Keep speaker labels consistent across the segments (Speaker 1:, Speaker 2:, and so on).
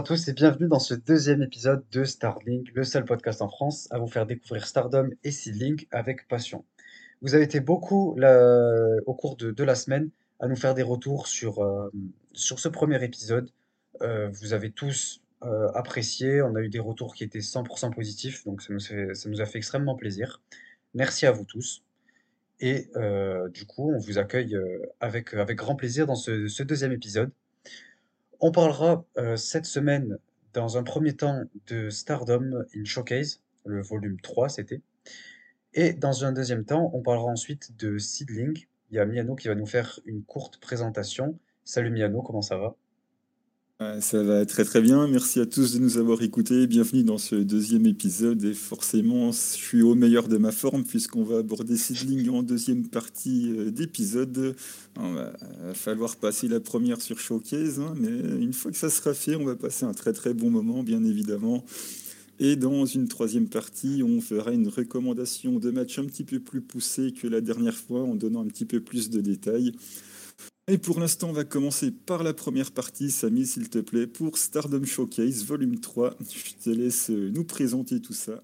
Speaker 1: À tous et bienvenue dans ce deuxième épisode de Starlink, le seul podcast en France à vous faire découvrir Stardom et Seedlink avec passion. Vous avez été beaucoup au cours de, la semaine à nous faire des retours sur, euh, sur ce premier épisode. Euh, vous avez tous euh, apprécié, on a eu des retours qui étaient 100% positifs, donc ça nous, a fait extrêmement plaisir. Merci à vous tous. Et du coup, on vous accueille avec, avec grand plaisir dans ce deuxième épisode. On parlera euh, cette semaine, dans un premier temps, de Stardom in Showcase, le volume 3 c'était. Et dans un deuxième temps, on parlera ensuite de Seedling. Il y a Miano qui va nous faire une courte présentation. Salut Miano, comment ça va?
Speaker 2: Ça va très très bien. Merci à tous de nous avoir écoutés. Bienvenue dans ce deuxième épisode. Et forcément, je suis au meilleur de ma forme puisqu'on va aborder Seedling en deuxième partie euh, d'épisode. On va, va falloir passer la première sur Showcase, hein, mais une fois que ça sera fait, on va passer un très très bon moment, bien évidemment. Et dans une troisième partie, on fera une recommandation de match un petit peu plus poussée que la dernière fois en donnant un petit peu plus de détails. Et pour l'instant, on va commencer par la première partie. Samy, s'il te plaît, pour Stardom Showcase, volume 3. Je te laisse euh, nous présenter tout ça.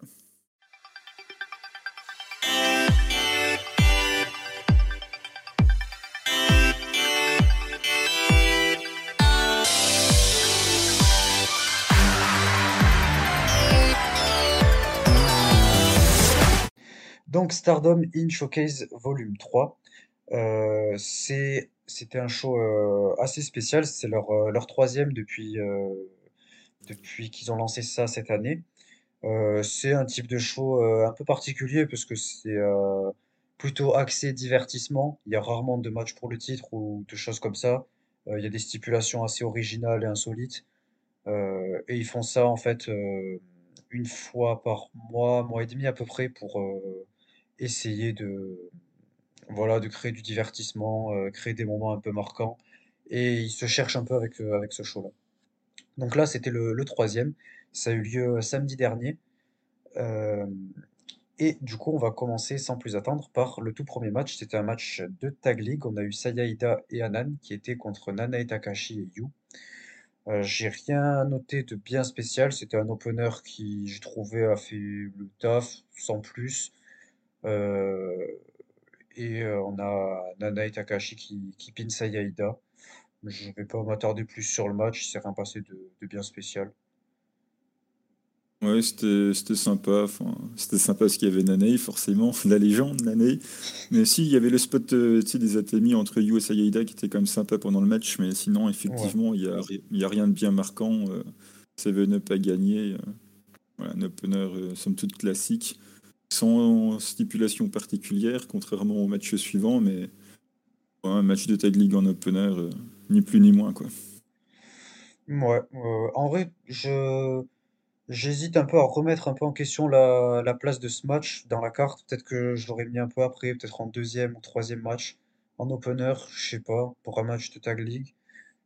Speaker 1: Donc Stardom in Showcase volume 3. Euh, c'est, c'était un show euh, assez spécial. C'est leur, euh, troisième depuis, euh, depuis qu'ils ont lancé ça cette année. C'est un type de show un peu particulier parce que c'est plutôt axé divertissement. Il y a rarement de matchs pour le titre ou de choses comme ça. Il y a des stipulations assez originales et insolites. Et ils font ça en fait une fois par mois, mois et demi à peu près pour essayer de, voilà, de créer du divertissement, euh, créer des moments un peu marquants. Et ils se cherchent un peu avec, euh, ce show-là. Donc là, c'était le, troisième. Ça a eu lieu samedi dernier. Euh, et du coup, on va commencer sans plus attendre par le tout premier match. C'était un match de Tag League. On a eu Sayaida et Anan qui étaient contre Nana et Takashi et Yu. Euh, j'ai rien noté de bien spécial. C'était un opener qui, j'ai trouvé, a fait le taf sans plus. Euh, et euh, on a Nana et Takashi qui, qui pin Sayaida. Je vais pas m'attarder plus sur le match. Il s'est rien passé de, de bien spécial.
Speaker 2: Ouais, c'était sympa. Enfin, c'était sympa parce qu'il y avait Nanei, forcément, la légende Nanei. Mais si, il y avait le spot euh, des Atemi entre Yu et Sayaida qui était quand même sympa pendant le match. Mais sinon,
Speaker 1: Ouais.
Speaker 2: effectivement, il n'y a, a rien de bien marquant. Euh, Seven Up a gagné. euh, voilà, un opener, euh, somme toute classique. Sans stipulation particulière, contrairement au match suivant. Mais ouais, un match de Tag League en opener, euh, ni plus ni moins, quoi.
Speaker 1: Ouais, euh, en vrai, je j'hésite un peu à remettre un peu en question la, la place de ce match dans la carte. Peut-être que je l'aurais mis un peu après, peut-être en deuxième ou troisième match. En opener, je sais pas, pour un match de Tag League.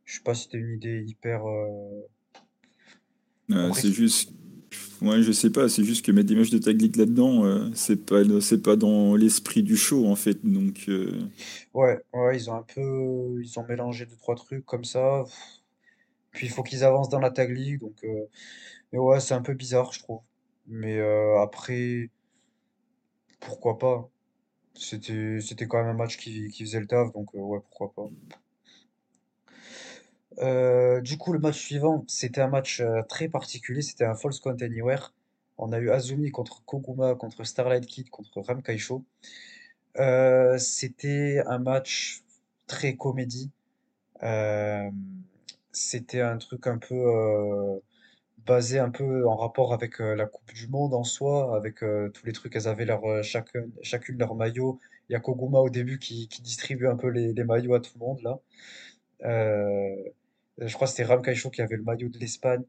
Speaker 1: Je sais pas si c'était une idée hyper. euh,
Speaker 2: c'est- juste, ouais, je sais pas, c'est juste que mettre des matchs de tag league là-dedans, euh, c'est pas, c'est pas dans l'esprit du show en fait. Donc, euh,
Speaker 1: ouais, ouais, ils ont un peu, ils ont mélangé deux trois trucs comme ça. Puis il faut qu'ils avancent dans la Tag League, donc. euh, Mais ouais, c'est un peu bizarre, je trouve. Mais euh, après, pourquoi pas? C'était, c'était quand même un match qui, qui faisait le taf, donc ouais, pourquoi pas. Euh, du coup, le match suivant, c'était un match euh, très particulier, c'était un Falls Count Anywhere. On a eu Azumi contre Koguma, contre Starlight Kid, contre Ram Kaisho. Euh, c'était un match très comédie. C'était un truc un peu basé un peu en rapport avec la Coupe du Monde en soi, avec tous les trucs, elles avaient chacune leur maillot. Il y a Koguma au début qui, qui distribue un peu les, les maillots à tout le monde là. Euh, je crois que c'était Ram Kaisho qui avait le maillot de l'Espagne.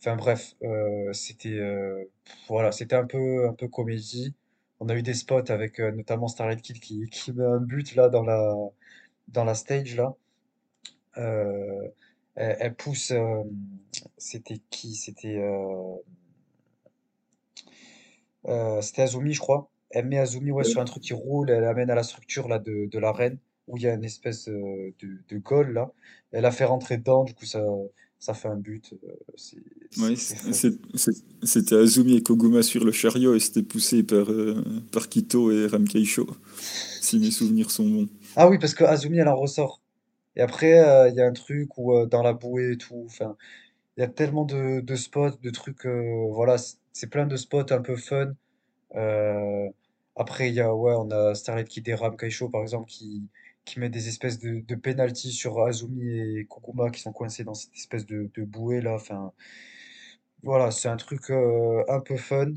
Speaker 1: Enfin bref, euh, c'était euh, voilà, c'était un peu un peu comédie. On a eu des spots avec notamment Starlight Kid qui, qui met un but là dans la dans la stage là. Elle, pousse. c'était qui? C'était c'était Azumi, je crois. Elle met Azumi ouais, sur un truc qui roule, elle amène à la structure là de, de l'arène où il y a une espèce euh, de, de goal là. Elle a fait rentrer dedans, du coup ça, ça fait un but. euh,
Speaker 2: Ouais, c'était Azumi et Koguma sur le chariot et c'était poussé par, euh, par Kito et Ramkeisho, si mes souvenirs sont bons.
Speaker 1: Ah oui, parce que Azumi, elle en ressort. Et après, il y a un truc où dans la bouée et tout, enfin, il y a tellement de, de spots, de trucs, voilà, c'est plein de spots un peu fun. Après, il y a, ouais, on a Starlight qui dérape, Kaisho par exemple, qui, qui met des espèces de, de penalty sur Azumi et Kokuma qui sont coincés dans cette espèce de, de bouée là. Enfin, voilà, c'est un truc euh, un peu fun.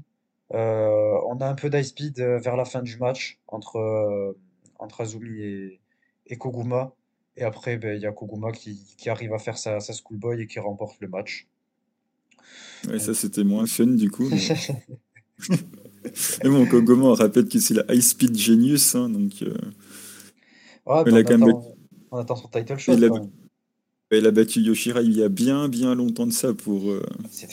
Speaker 1: Euh, on a un peu d'ice speed euh, vers la fin du match entre, euh, entre Azumi et, et Koguma. Et après, ben, il y a Koguma qui, qui arrive à faire sa, sa schoolboy et qui remporte le match.
Speaker 2: Ouais, ça c'était moins fun du coup, mais, mais bon, Koguma, on rappelle que c'est la High Speed Genius, hein, donc euh,
Speaker 1: ouais,
Speaker 2: il a
Speaker 1: on
Speaker 2: quand même battu,
Speaker 1: attend, on attend son title shot
Speaker 2: il a, il a battu Yoshira il y a bien bien longtemps de ça pour, euh,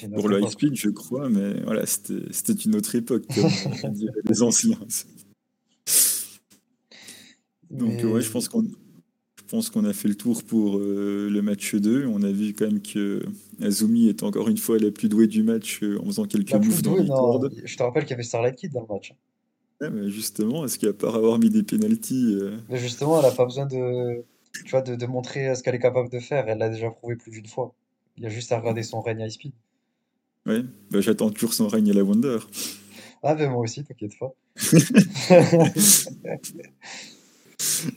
Speaker 1: une
Speaker 2: pour le High. Speed, je crois, mais voilà, c'était une autre époque, comme les anciens. Donc ouais, je pense qu'on je pense qu'on a fait le tour pour euh, le match 2. On a vu quand même que Azumi est encore une fois la plus douée du match euh, en faisant quelques moves dans
Speaker 1: douée,
Speaker 2: les
Speaker 1: non.
Speaker 2: cordes.
Speaker 1: Je te rappelle qu'il y avait Starlight Kid dans le match.
Speaker 2: Ouais, mais justement, est-ce qu'à part avoir mis des pénalties, euh,
Speaker 1: Mais justement, elle a pas besoin de, tu vois, de, de montrer ce qu'elle est capable de faire. Elle l'a déjà prouvé plus d'une fois. Il y a juste à regarder son règne high speed.
Speaker 2: ouais, bah, j'attends toujours son règne à la Wonder.
Speaker 1: Ah, ben moi aussi, t'inquiète pas.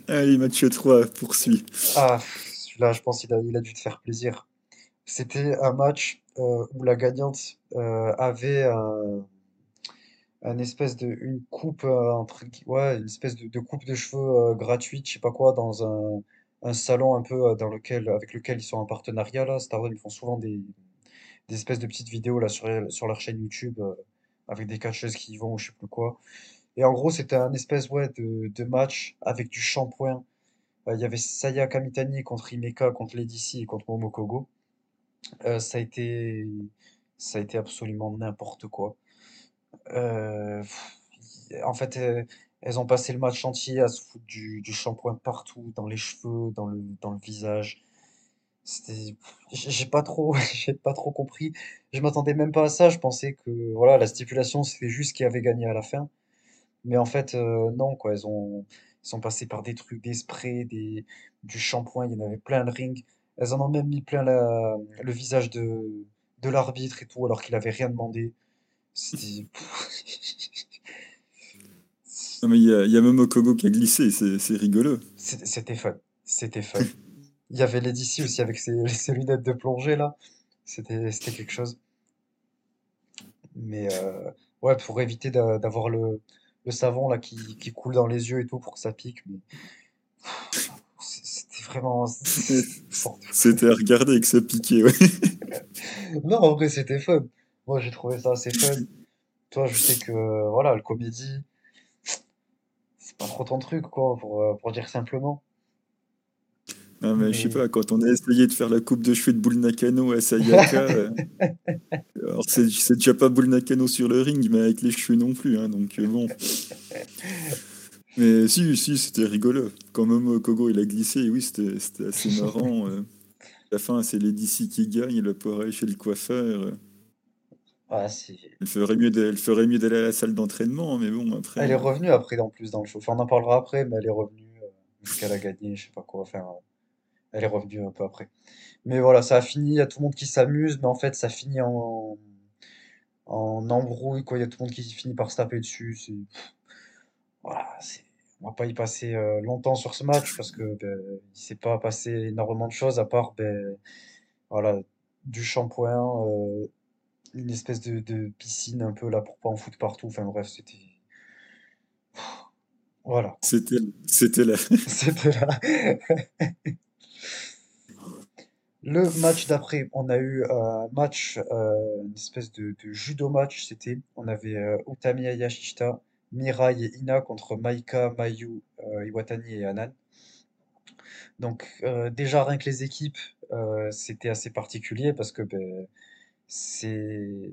Speaker 2: Allez, match 3, poursuit.
Speaker 1: Ah, celui-là, je pense qu'il a, il a dû te faire plaisir. C'était un match euh, où la gagnante euh, avait un, un espèce de une coupe euh, entre ouais, une espèce de, coupe de cheveux euh, gratuite, je sais pas quoi, dans un, un salon un peu euh, dans lequel avec lequel ils sont en partenariat là. Stardom, ils font souvent des, espèces de petites vidéos là sur, sur leur chaîne YouTube avec des catcheuses qui y vont ou je sais plus quoi. Et en gros, c'était un espèce ouais de, de match avec du shampoing. Il y avait Saya Kamitani contre Himeka, contre Lady C et contre Momokogo. Euh, ça a été, ça a été absolument n'importe quoi. Euh, en fait, euh, elles ont passé le match entier à se foutre du, du shampoing partout, dans les cheveux, dans le, dans le visage. C'était, j'ai pas trop, pas trop compris. Je m'attendais même pas à ça. Je pensais que voilà, la stipulation c'était juste qui avait gagné à la fin. Mais en fait, euh, non quoi. Elles ont, elles sont passées par des trucs, des sprays, des, du shampoing. Il y en avait plein le ring. Elles en ont même mis plein le visage de, de l'arbitre et tout, alors qu'il avait rien demandé.
Speaker 2: Non, mais il y a, y a Momokogo qui a glissé, c'est rigolo.
Speaker 1: C'était fun. C'était fun. Il y avait Lady C aussi avec ses, ses lunettes de plongée là. C'était quelque chose. Mais euh, ouais, pour éviter d'a- d'avoir le, le savon là qui, qui coule dans les yeux et tout pour que ça pique. Mais c'était vraiment.
Speaker 2: C'était à regarder que ça piquait, ouais.
Speaker 1: Non, en vrai, c'était fun. Moi, j'ai trouvé ça assez fun. Toi, je sais que voilà, le comédie, c'est pas trop ton truc, quoi, pour, euh, pour dire simplement.
Speaker 2: Non, mais je sais pas, quand on a essayé de faire la coupe de cheveux de Bull Nakano à Sayaka, euh, alors c'est déjà pas Bull Nakano sur le ring, mais avec les cheveux non plus, hein, donc euh, bon. Mais si, si, c'était rigolo. Quand Momokogo il a glissé, oui, c'était c'était assez marrant. euh. À la fin, c'est Lady C qui gagne, elle va pouvoir aller chez le coiffeur. euh.
Speaker 1: Ah.
Speaker 2: Elle ferait mieux d'aller à la salle d'entraînement, mais bon, après.
Speaker 1: Elle est
Speaker 2: euh,
Speaker 1: revenue après, en plus, dans le show. Enfin, on en parlera après, mais elle est revenue, euh, qu'elle a gagné, je sais pas quoi. Enfin, elle est revenue un peu après. Mais voilà, ça a fini, il y a tout le monde qui s'amuse, mais en fait, ça finit en, en embrouille, quoi. Il y a tout le monde qui finit par se taper dessus. Voilà, on va pas y passer euh, longtemps sur ce match, parce que ben, il s'est pas passé énormément de choses, à part ben, voilà, du shampoing, euh, une espèce de, de piscine un peu là pour pas en foutre partout. Enfin bref, c'était. Voilà.
Speaker 2: C'était c'était là.
Speaker 1: C'était là. Le match d'après, on a eu un match, euh, une espèce de, de judo match, c'était. On avait euh, Utami Hayashishita, Mirai et Ina contre Maika, Mayu, euh, Iwatani et Anan. Donc euh, déjà rien que les équipes, euh, c'était assez particulier parce que ben, c'est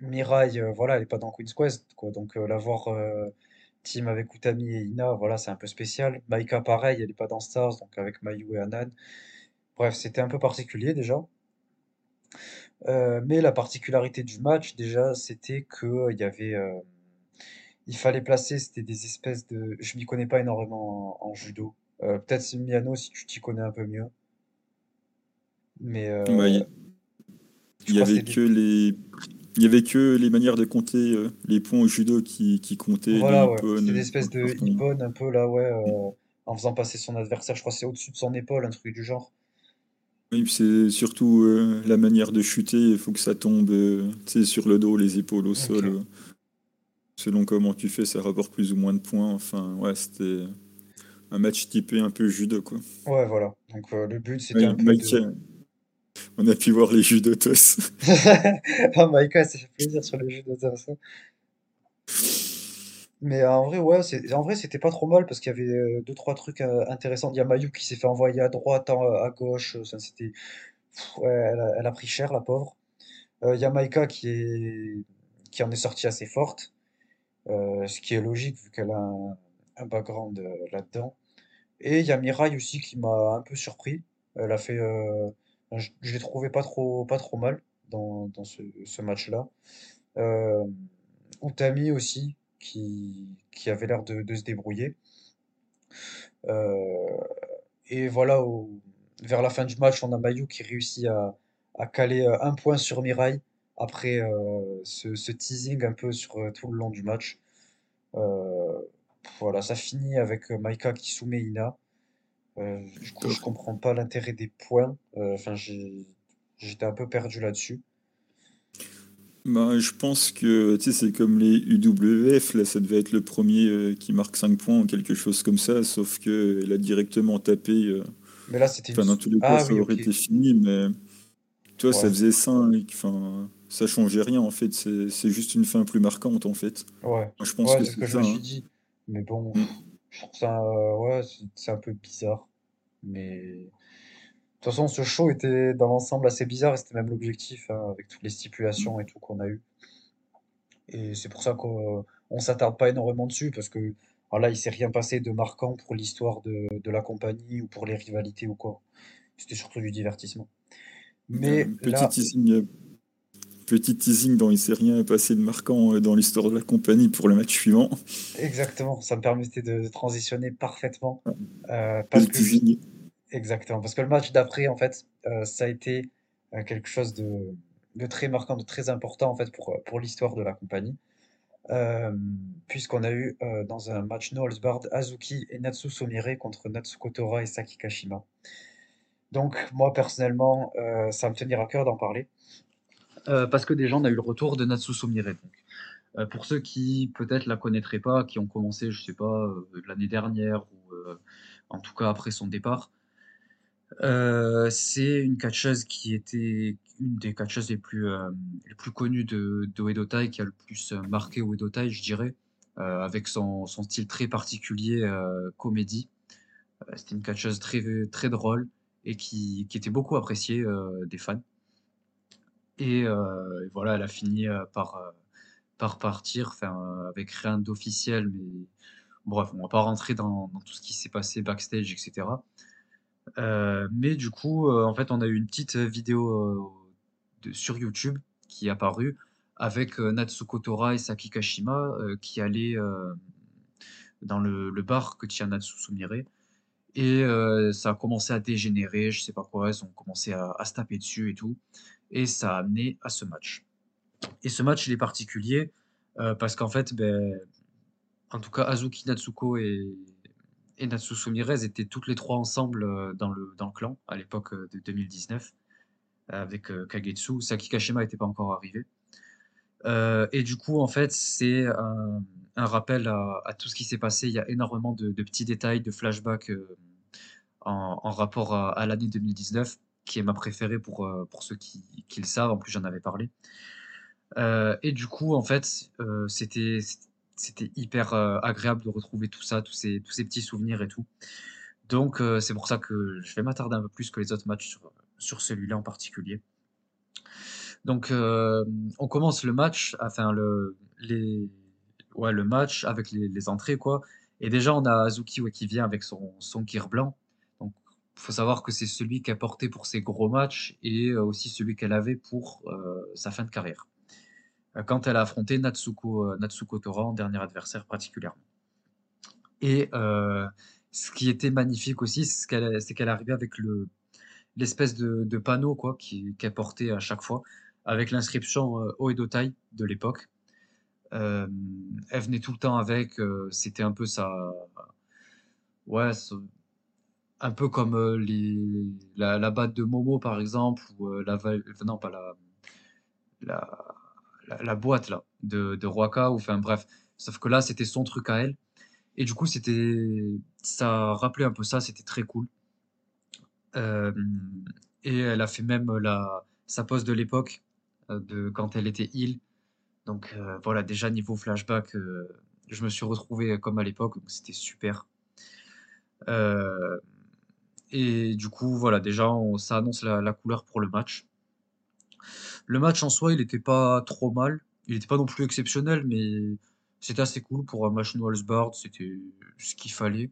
Speaker 1: Mirai, euh, voilà, elle est pas dans Queen's Quest, quoi. Donc euh, la voir euh, team avec Utami et Ina, voilà, c'est un peu spécial. Maika pareil, elle est pas dans Stars, donc avec Mayu et Anan. Bref, c'était un peu particulier déjà. Mais la particularité du match, déjà, c'était que il y avait, il fallait placer, c'était des espèces de, je m'y connais pas énormément en, judo. Peut-être Miano si tu t'y connais un peu mieux. Mais
Speaker 2: Bah,
Speaker 1: euh,
Speaker 2: Il y
Speaker 1: que
Speaker 2: avait que les, il y avait que les manières de compter euh, les points au judo qui, qui comptaient,
Speaker 1: voilà, ouais, c'était espèces
Speaker 2: le
Speaker 1: de ippon un peu là, ouais, euh, en faisant passer son adversaire. Je crois que c'est au-dessus de son épaule, un truc du genre.
Speaker 2: Oui, c'est surtout euh, la manière de chuter, il faut que ça tombe sur le dos, les épaules au sol. Selon comment tu fais, ça rapporte plus ou moins de points. Enfin, ouais, c'était un match typé un peu judo, quoi.
Speaker 1: Ouais, voilà. Donc le but, c'était un peu de.
Speaker 2: Euh, on a pu voir les judotos.
Speaker 1: Ah, Maïka, ça fait plaisir sur le jeu de ça. Mais en vrai, ouais, en vrai, c'était pas trop mal parce qu'il y avait euh, deux, trois trucs euh, intéressants. Il y a Mayu qui s'est fait envoyer à droite, à, à gauche. euh, Ça, c'était, ouais, elle a, pris cher, la pauvre. Euh, Il y a Maïka qui est, qui en est sortie assez forte, euh, ce qui est logique vu qu'elle a un, un background euh, là-dedans. Et il y a Mirai aussi qui m'a un peu surpris. Elle a fait, euh, je, l'ai trouvé pas trop, mal dans, ce, match-là. Euh, Utami aussi, qui, qui avait l'air de, se débrouiller. Euh, et voilà, vers la fin du match, on a Mayu qui réussit à, caler euh, un point sur Mirai après ce, ce teasing un peu sur tout le long du match. Voilà, ça finit avec Maika qui soumet Ina. Euh, du coup, je comprends pas l'intérêt des points. Euh, Enfin, j'étais un peu perdu là-dessus.
Speaker 2: Bah, je pense que c'est comme les UWF, là, ça devait être le premier euh, qui marque 5 points ou quelque chose comme ça, sauf que elle a directement tapé. euh,
Speaker 1: Mais là, c'était.
Speaker 2: Enfin, dans tous les cas,
Speaker 1: Ah
Speaker 2: ça
Speaker 1: oui,
Speaker 2: aurait été fini, mais toi, ça faisait 5. Enfin, ça changeait rien, en fait. C'est juste une fin plus marquante, en fait.
Speaker 1: ouais.
Speaker 2: Je pense
Speaker 1: Ouais,
Speaker 2: que
Speaker 1: c'est ce que je
Speaker 2: ça,
Speaker 1: me suis
Speaker 2: hein.
Speaker 1: dit. Mais bon,
Speaker 2: Mm.
Speaker 1: Je trouve ça... euh, ouais, c'est un peu bizarre. Mais... De toute façon, ce show était dans l'ensemble assez bizarre et c'était même l'objectif, hein, avec toutes les stipulations et tout qu'on a eu. Et c'est pour ça qu'on on s'attarde pas énormément dessus, parce que voilà, il s'est rien passé de marquant pour l'histoire de, de la compagnie ou pour les rivalités ou quoi. C'était surtout du divertissement. Mais
Speaker 2: petit
Speaker 1: là,
Speaker 2: teasing, petit teasing dont il s'est rien passé de marquant euh, dans l'histoire de la compagnie pour le match suivant.
Speaker 1: exactement, ça me permettait de transitionner parfaitement. euh, parce que exactement, parce que le match d'après, en fait, euh, ça a été euh, quelque chose de, de très marquant, de très important, en fait, pour, pour l'histoire de la compagnie. Euh, puisqu'on a eu dans un match no barred Azuki et Natsu Somire contre Natsuko Tora et Saki Kashima. Donc moi personnellement, ça va me tenir à cœur d'en parler. Euh, parce que déjà on a eu le retour de Natsu Somire. Donc. Euh, pour ceux qui peut-être la connaîtraient pas, qui ont commencé, je sais pas, euh, l'année dernière ou en tout cas après son départ, c'est une catcheuse qui était une des catcheuses les plus, les plus connues de, de qui a le plus marqué Uedo Tai, je dirais, avec son, style très particulier comédie. C'était une catcheuse très, très drôle et qui, qui était beaucoup appréciée des fans. Et, euh, et voilà, elle a fini euh, par, euh, par partir, avec rien d'officiel, mais bref, on va pas rentrer dans, tout ce qui s'est passé backstage, etc. Mais du coup, en fait, on a eu une petite vidéo sur YouTube qui est apparue avec Natsuko Tora et Saki Kashima qui allaient dans le, bar que tient Natsu Sumire. Et ça a commencé à dégénérer, je sais pas quoi, ils ont commencé à se taper dessus et tout. Et ça a amené à ce match. Et ce match, il est particulier euh, parce qu'en fait, ben, en tout cas, Azuki Natsuko et, et Natsu étaient toutes les trois ensemble euh, dans le, dans le clan à l'époque euh, de 2019 avec Kagetsu. Saki Kashima n'était pas encore arrivé. Et du coup, en fait, c'est un, rappel à, tout ce qui s'est passé. Il y a énormément de, petits détails, de flashbacks en, rapport à l'année 2019, qui est ma préférée pour, euh, pour ceux qui, le savent. En plus, j'en avais parlé. Euh, et du coup, en fait, euh, c'était c'était hyper agréable de retrouver tout ça, tous ces, tous ces petits souvenirs et tout. Donc, c'est pour ça que je vais m'attarder un peu plus que les autres matchs sur, sur celui-là en particulier. Donc, on commence le match, enfin, le, les, ouais, le match avec les, entrées, quoi. Et déjà, on a Azuki qui vient avec son, son blanc. Faut savoir que c'est celui qu'elle portait pour ses gros matchs et euh, aussi celui qu'elle avait pour euh, sa fin de carrière. Euh, quand elle a affronté Natsuko, Natsuko Tora en dernier adversaire particulièrement. Et ce qui était magnifique aussi, c'est qu'elle qu'elle arrivait avec le l'espèce de, panneau quoi qu'elle portait à chaque fois, avec l'inscription Oedotai de l'époque. elle venait tout le temps avec, c'était un peu sa, ouais, un peu comme euh, les, la, batte de Momo par exemple, ou euh, la, non pas la, la, la, boîte là, de, de Roaka, ou enfin bref, sauf que là c'était son truc à elle, et du coup c'était, ça rappelait un peu ça, c'était très cool. Euh, et elle a fait même la, sa pose de l'époque, de quand elle était heal. Donc voilà, déjà niveau flashback, je me suis retrouvé comme à l'époque, c'était super. Euh, et du coup, voilà, déjà, ça annonce la, couleur pour le match. Le match en soi, il n'était pas trop mal. Il n'était pas non plus exceptionnel, mais c'était assez cool pour un match board. C'était ce qu'il fallait.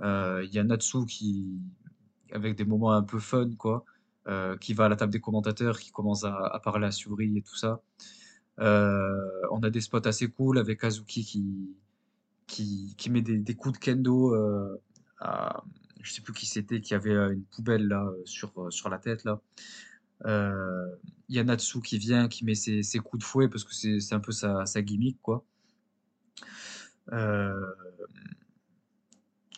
Speaker 1: Euh, il y a Natsu qui, avec des moments un peu fun, quoi, euh, qui va à la table des commentateurs, qui commence à, parler à Suri et tout ça. Euh, on a des spots assez cool avec Kazuki qui, qui, qui met des, des coups de kendo à, je sais plus qui c'était, qui avait euh, une poubelle là euh, sur, euh, sur la tête là. Il y a Natsu qui vient, qui met ses, ses coups de fouet parce que c'est un peu sa, sa gimmick quoi.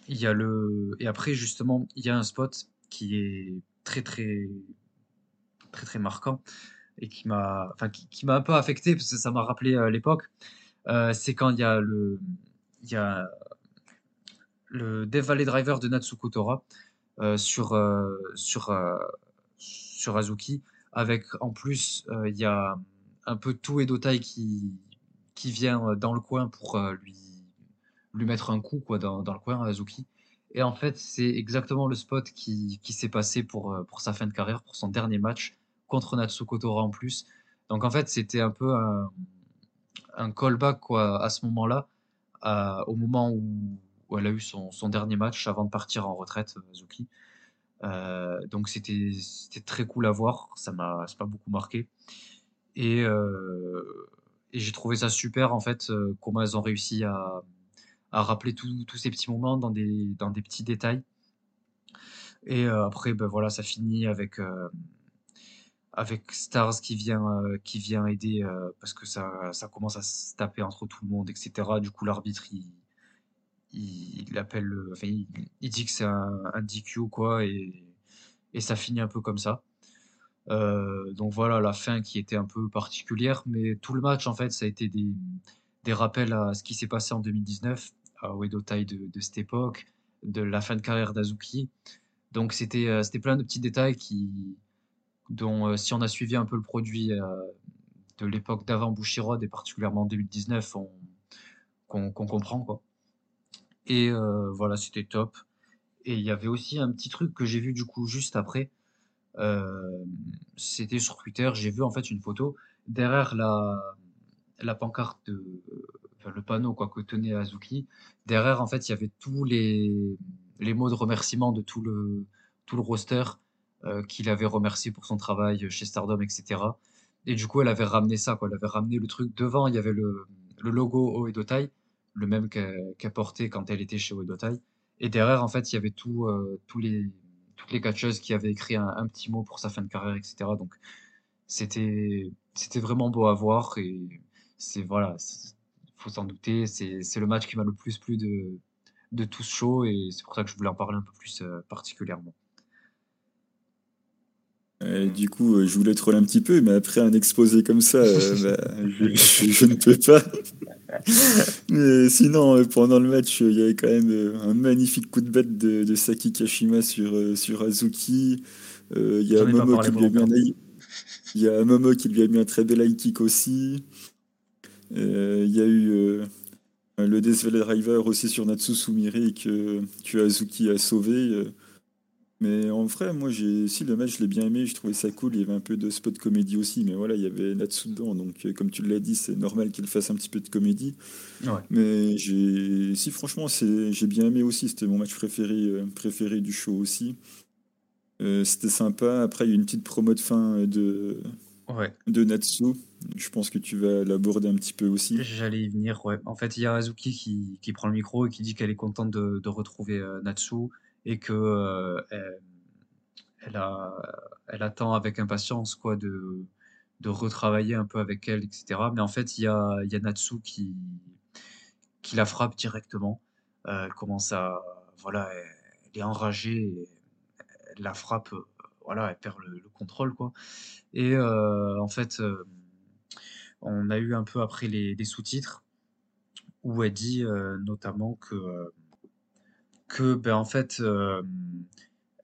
Speaker 1: y a le et après justement il y a un spot qui est très très très très marquant et qui m'a enfin qui, un peu affecté parce que ça m'a rappelé l'époque c'est quand il y a le il y a le Dev Valley Driver de Natsuko Tora euh, sur, euh, sur, euh, sur Azuki, avec en plus, il y a un peu tout Edotai qui, qui vient dans le coin pour lui, lui mettre un coup quoi, dans, dans le coin, Azuki. Et en fait, c'est exactement le spot qui, qui s'est passé pour, pour sa fin de carrière, pour son dernier match contre Natsuko Tora en plus. Donc en fait, c'était un peu un, un callback quoi, à ce moment-là, au moment où où elle a eu son, dernier match avant de partir en retraite, euh, Zuki. Euh, donc c'était très cool à voir, ça m'a pas beaucoup marqué. Et, euh, et j'ai trouvé ça super en fait, comment elles ont réussi à, rappeler tous ces petits moments dans des, petits détails. Et après, ben voilà, ça finit avec, Stars qui vient, qui vient aider parce que ça, ça commence à se taper entre tout le monde, etc. Du coup, l'arbitre, il, il, il, dit que c'est un, un, DQ quoi, et, ça finit un peu comme ça. Euh, donc voilà, la fin qui était un peu particulière, mais tout le match en fait, ça a été des, rappels à ce qui s'est passé en 2019, à Uedo Tai de, de, cette époque, de la fin de carrière d'Azuki. Donc c'était euh, c'était plein de petits détails qui, dont euh, si on a suivi un peu le produit de l'époque d'avant Bushiroad et particulièrement en 2019, on, qu'on comprend quoi. Et euh, voilà, c'était top. Et il y avait aussi un petit truc que j'ai vu du coup juste après. Euh, c'était sur Twitter, j'ai vu en fait une photo derrière la, la pancarte, de, le panneau quoi, que tenait Azuki. Derrière, en fait, il y avait tous les, les mots de remerciement de tout le, tout le roster euh, qu'il avait remercié pour son travail chez Stardom, etc. Et du coup, elle avait ramené ça. Elle avait ramené le truc devant, il y avait le, le logo Oedotai le même qu'a porté quand elle était chez Odotai. Et derrière, en fait, il y avait tout, euh, tous les, toutes les catcheuses qui avaient écrit un, petit mot pour sa fin de carrière, etc. Donc, c'était, vraiment beau à voir et c'est, voilà, faut s'en douter, c'est, le match qui m'a le plus plu de, de tout ce show et c'est pour ça que je voulais en parler un peu plus euh, particulièrement
Speaker 2: du coup, euh, je voulais troller un petit peu, mais après un exposé comme ça, euh, bah, je, ne peux pas. mais sinon, euh, pendant le match, il y avait quand même un magnifique coup de bête de, Saki Kashima sur, sur Azuki. il y a Momo qui lui a mis un il y a Momo qui lui a mis un très bel high kick aussi. il y a eu le Death Driver aussi sur Natsu Sumire que, que Azuki a sauvé. Mais en vrai, moi, j'ai si le match, je l'ai bien aimé, je trouvais ça cool. Il y avait un peu de spot comédie aussi, mais voilà, il y avait Natsu dedans, donc euh, comme tu l'as dit, c'est normal qu'il fasse un petit peu de comédie. Mais j'ai, si franchement, c'est, j'ai bien aimé aussi. C'était mon match préféré, euh, préféré du show aussi. Euh, c'était sympa. Après, il y a une petite promo de fin de,
Speaker 1: Ouais,
Speaker 2: de Natsu. Je pense que tu vas l'aborder un petit peu aussi.
Speaker 1: j'allais y venir, ouais. En fait, il y a Azuki qui, qui prend le micro et qui dit qu'elle est contente de, de retrouver euh, Natsu et que euh, elle, attend avec impatience quoi de, retravailler un peu avec elle, etc. Mais en fait, il y a, y Natsu qui, la frappe directement. Euh, elle commence à, voilà, elle, est enragée, elle la frappe, voilà, elle perd le, le contrôle, quoi. Et euh, en fait, on a eu un peu après les, sous-titres où elle dit notamment que, que ben, en fait, euh,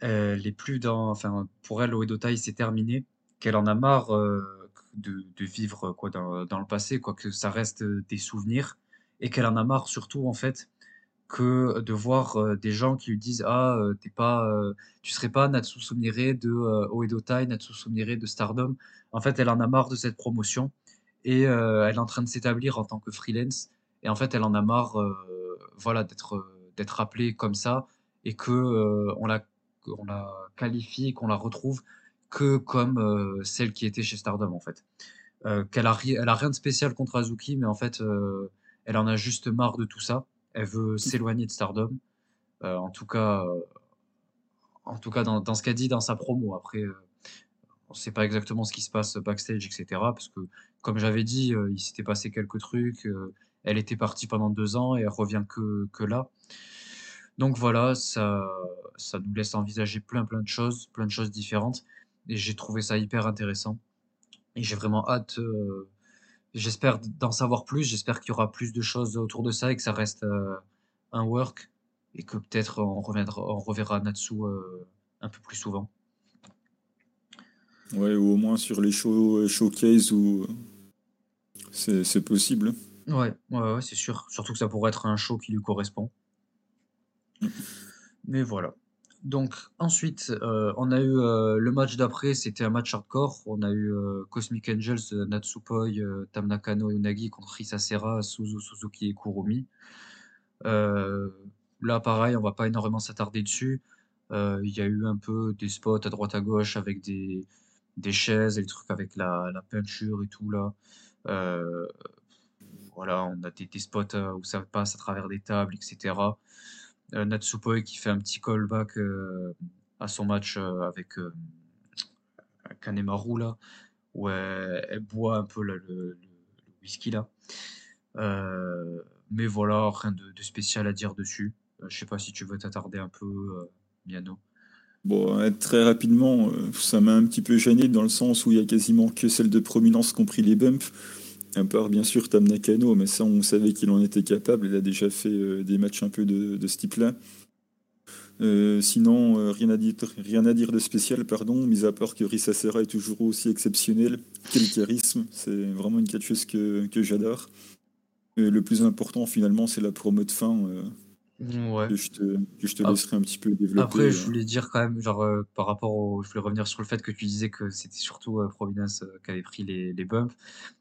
Speaker 1: elle est plus dans, enfin, pour elle, Oedo Tai, c'est terminé, qu'elle en a marre euh, de, vivre quoi, dans, dans le passé, quoi, que ça reste des souvenirs, et qu'elle en a marre surtout, en fait, que de voir euh, des gens qui lui disent Ah, euh, t'es pas, euh, tu serais pas Natsu Sumire de euh, Oedo Tai, Natsu Sumire de Stardom. En fait, elle en a marre de cette promotion et euh, elle est en train de s'établir en tant que freelance. Et en fait, elle en a marre, euh, voilà, d'être euh, d'être appelée comme ça et que euh, on la on la qualifie, qu'on la retrouve que comme euh, celle qui était chez Stardom en fait. Euh, qu'elle a, elle a rien de spécial contre Azuki, mais en fait, elle en a juste marre de tout ça. Elle veut s'éloigner de Stardom. En tout cas, en tout cas dans, dans ce qu'elle dit dans sa promo. Après, on ne sait pas exactement ce qui se passe backstage, etc. Parce que, comme j'avais dit, il s'était passé quelques trucs. Elle était partie pendant deux ans et elle revient que, que là. Donc voilà, ça, ça nous laisse envisager plein plein de choses, plein de choses différentes. Et j'ai trouvé ça hyper intéressant. Et j'ai vraiment hâte, euh, j'espère d'en savoir plus, j'espère qu'il y aura plus de choses autour de ça et que ça reste euh, un work et que peut-être on reviendra, on reverra Natsu euh, un peu plus souvent.
Speaker 2: Ouais, ou au moins sur les show, showcase où c'est possible.
Speaker 1: Ouais, c'est sûr. Surtout que ça pourrait être un show qui lui correspond. Mais voilà. Donc ensuite, euh, on a eu euh, le match d'après, c'était un match hardcore. On a eu euh, Cosmic Angels, Natsupoi, Tam Nakano et Unagi contre Risa Sera, Suzu Suzuki et Kurumi. Là, pareil, on va pas énormément s'attarder dessus. Il y a eu un peu des spots à droite à gauche avec des, des chaises et le truc avec la, la peinture et tout là. Voilà, on a des, spots euh, où ça passe à travers des tables, etc. Euh, Natsupoi qui fait un petit callback euh, à son match euh, avec Kanemaru là, où elle, boit un peu le, whisky là. Mais voilà, rien de, spécial à dire dessus. Je sais pas si tu veux t'attarder un peu, Miano.
Speaker 2: Bon, très rapidement, ça m'a un petit peu gêné dans le sens où il y a quasiment que celle de prominence compris les bumps. À part bien sûr Tam Nakano, mais ça on savait qu'il en était capable. Il a déjà fait euh, des matchs un peu de, ce type-là. Euh, sinon, euh, rien à dire, rien à dire de spécial, pardon, mis à part que Risa Serra est toujours aussi exceptionnel. Quel charisme, c'est vraiment une catcheuse que, que j'adore. Le plus important finalement, c'est la promo de fin
Speaker 1: Ouais.
Speaker 2: que je te, que je te
Speaker 1: Ap-
Speaker 2: laisserai un petit peu développer.
Speaker 1: Après, je
Speaker 2: euh.
Speaker 1: voulais dire quand même, genre, euh, par rapport au. Je voulais revenir sur le fait que tu disais que c'était surtout euh, Providence euh, qui avait pris les, les bumps.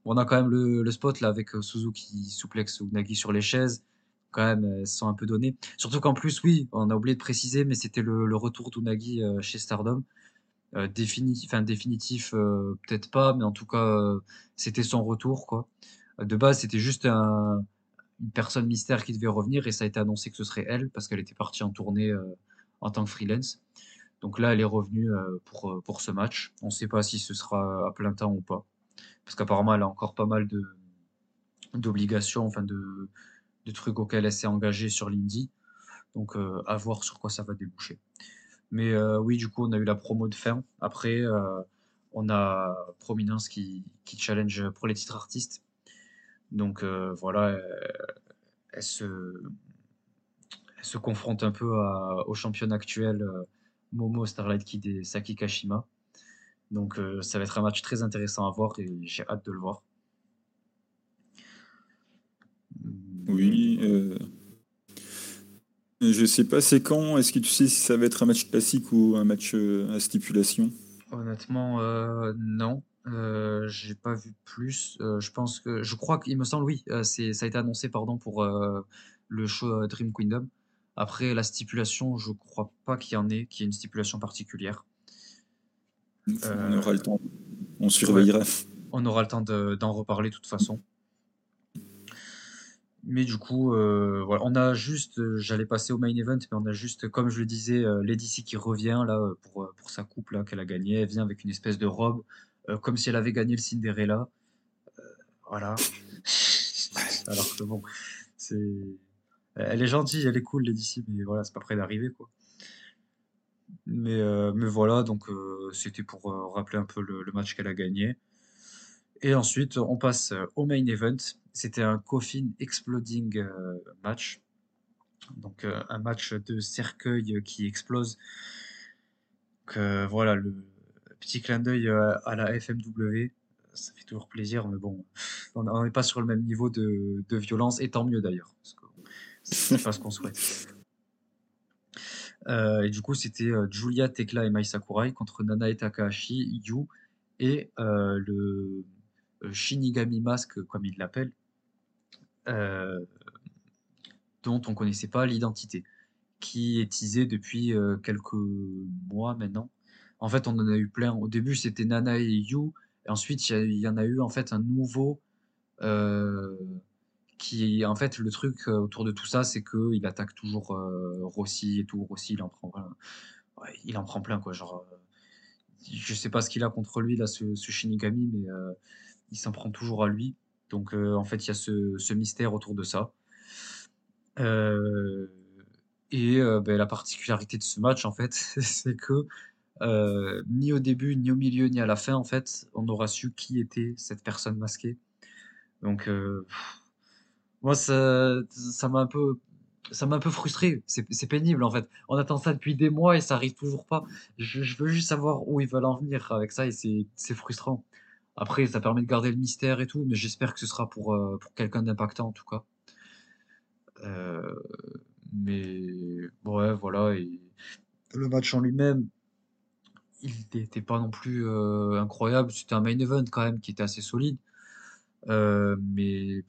Speaker 1: On a quand même le, le spot là avec euh, Suzuki qui souplexe Unagi sur les chaises. Quand même, elles se sont un peu données. Surtout qu'en plus, oui, on a oublié de préciser, mais c'était le, le retour d'Unagi euh, chez Stardom. Euh, définitif, enfin, définitif, euh, peut-être pas, mais en tout cas, euh, c'était son retour, quoi. De base, c'était juste un, une personne mystère qui devait revenir et ça a été annoncé que ce serait elle parce qu'elle était partie en tournée euh, en tant que freelance. Donc là, elle est revenue euh, pour, euh, pour ce match. On ne sait pas si ce sera à plein temps ou pas. Parce qu'apparemment, elle a encore pas mal de d'obligations, enfin de, de trucs auxquels elle s'est engagée sur l'Indie. Donc à voir sur quoi ça va déboucher. Mais oui, du coup, on a eu la promo de fin. Après, on a Prominence qui, qui challenge pour les titres artistes. Donc euh, voilà, elle, elle se, elle se confronte un peu à- au champion actuel euh, Momo Starlight Kid et Saki Kashima. Donc euh, ça va être un match très intéressant à voir et j'ai hâte de le voir.
Speaker 2: Oui. euh, Je sais pas c'est quand? Est-ce que tu sais si ça va être un match classique ou un match euh, à stipulation?
Speaker 1: Honnêtement, euh, non. Euh, j'ai pas vu plus. Euh, je pense que, je crois qu'il me semble, oui, euh, c'est, ça a été annoncé, pardon, pour le show Dream Kingdom. Après, la stipulation, je crois pas qu'il y en ait, qu'il y ait une stipulation particulière.
Speaker 2: On aura le temps. On surveillera.
Speaker 1: On aura le temps d'en reparler de toute façon. Mais du coup, voilà, on a juste, j'allais passer au main event, mais on a juste, comme je le disais, Lady C qui revient là pour, pour sa coupe là qu'elle a gagné. Elle vient avec une espèce de robe, comme si elle avait gagné le Cinderella. voilà. Alors que bon, c'est, elle est gentille, elle est cool Lady mais voilà, c'est pas près d'arriver quoi. Mais, mais voilà, donc c'était pour rappeler un peu le, le match qu'elle a gagné. Et ensuite, on passe au main event. C'était un coffin exploding euh, match. Donc euh, un match de cercueil qui explose. Que voilà, le petit clin d'œil euh, à la FMW, ça fait toujours plaisir, mais bon, on n'est pas sur le même niveau de, violence, et tant mieux d'ailleurs, c'est pas ce qu'on souhaite. et du coup, c'était Julia, Tekla et Mai Sakurai contre Nana et Takahashi, Yu et le Shinigami Mask, comme il l'appelle, euh, dont on connaissait pas l'identité, qui est teasé depuis euh, quelques mois maintenant. En fait, on en a eu plein. Au début, c'était Nana et Yu, et ensuite, il y, en a eu en fait un nouveau. Euh, qui en fait le truc autour de tout ça c'est que il attaque toujours Rossi et tout Rossi il en prend il en prend plein quoi genre je sais pas ce qu'il a contre lui là ce, Shinigami mais il s'en prend toujours à lui donc euh, en fait, il y a ce, mystère autour de ça. Euh, et euh, ben, la particularité de ce match, en fait, c'est que ni au début, ni au milieu, ni à la fin, en fait, on aura su qui était cette personne masquée. Donc, moi, ça, ça m'a un peu, ça m'a un peu frustré. C'est pénible, en fait. On attend ça depuis des mois et ça arrive toujours pas. Je, veux juste savoir où ils veulent en venir avec ça et c'est frustrant. Après, ça permet de garder le mystère et tout, mais j'espère que ce sera pour, euh, pour quelqu'un d'impactant en tout cas. Euh, mais ouais, voilà. Le match en lui-même, il n'était pas non plus euh, incroyable. C'était un main event quand même qui était assez solide, mais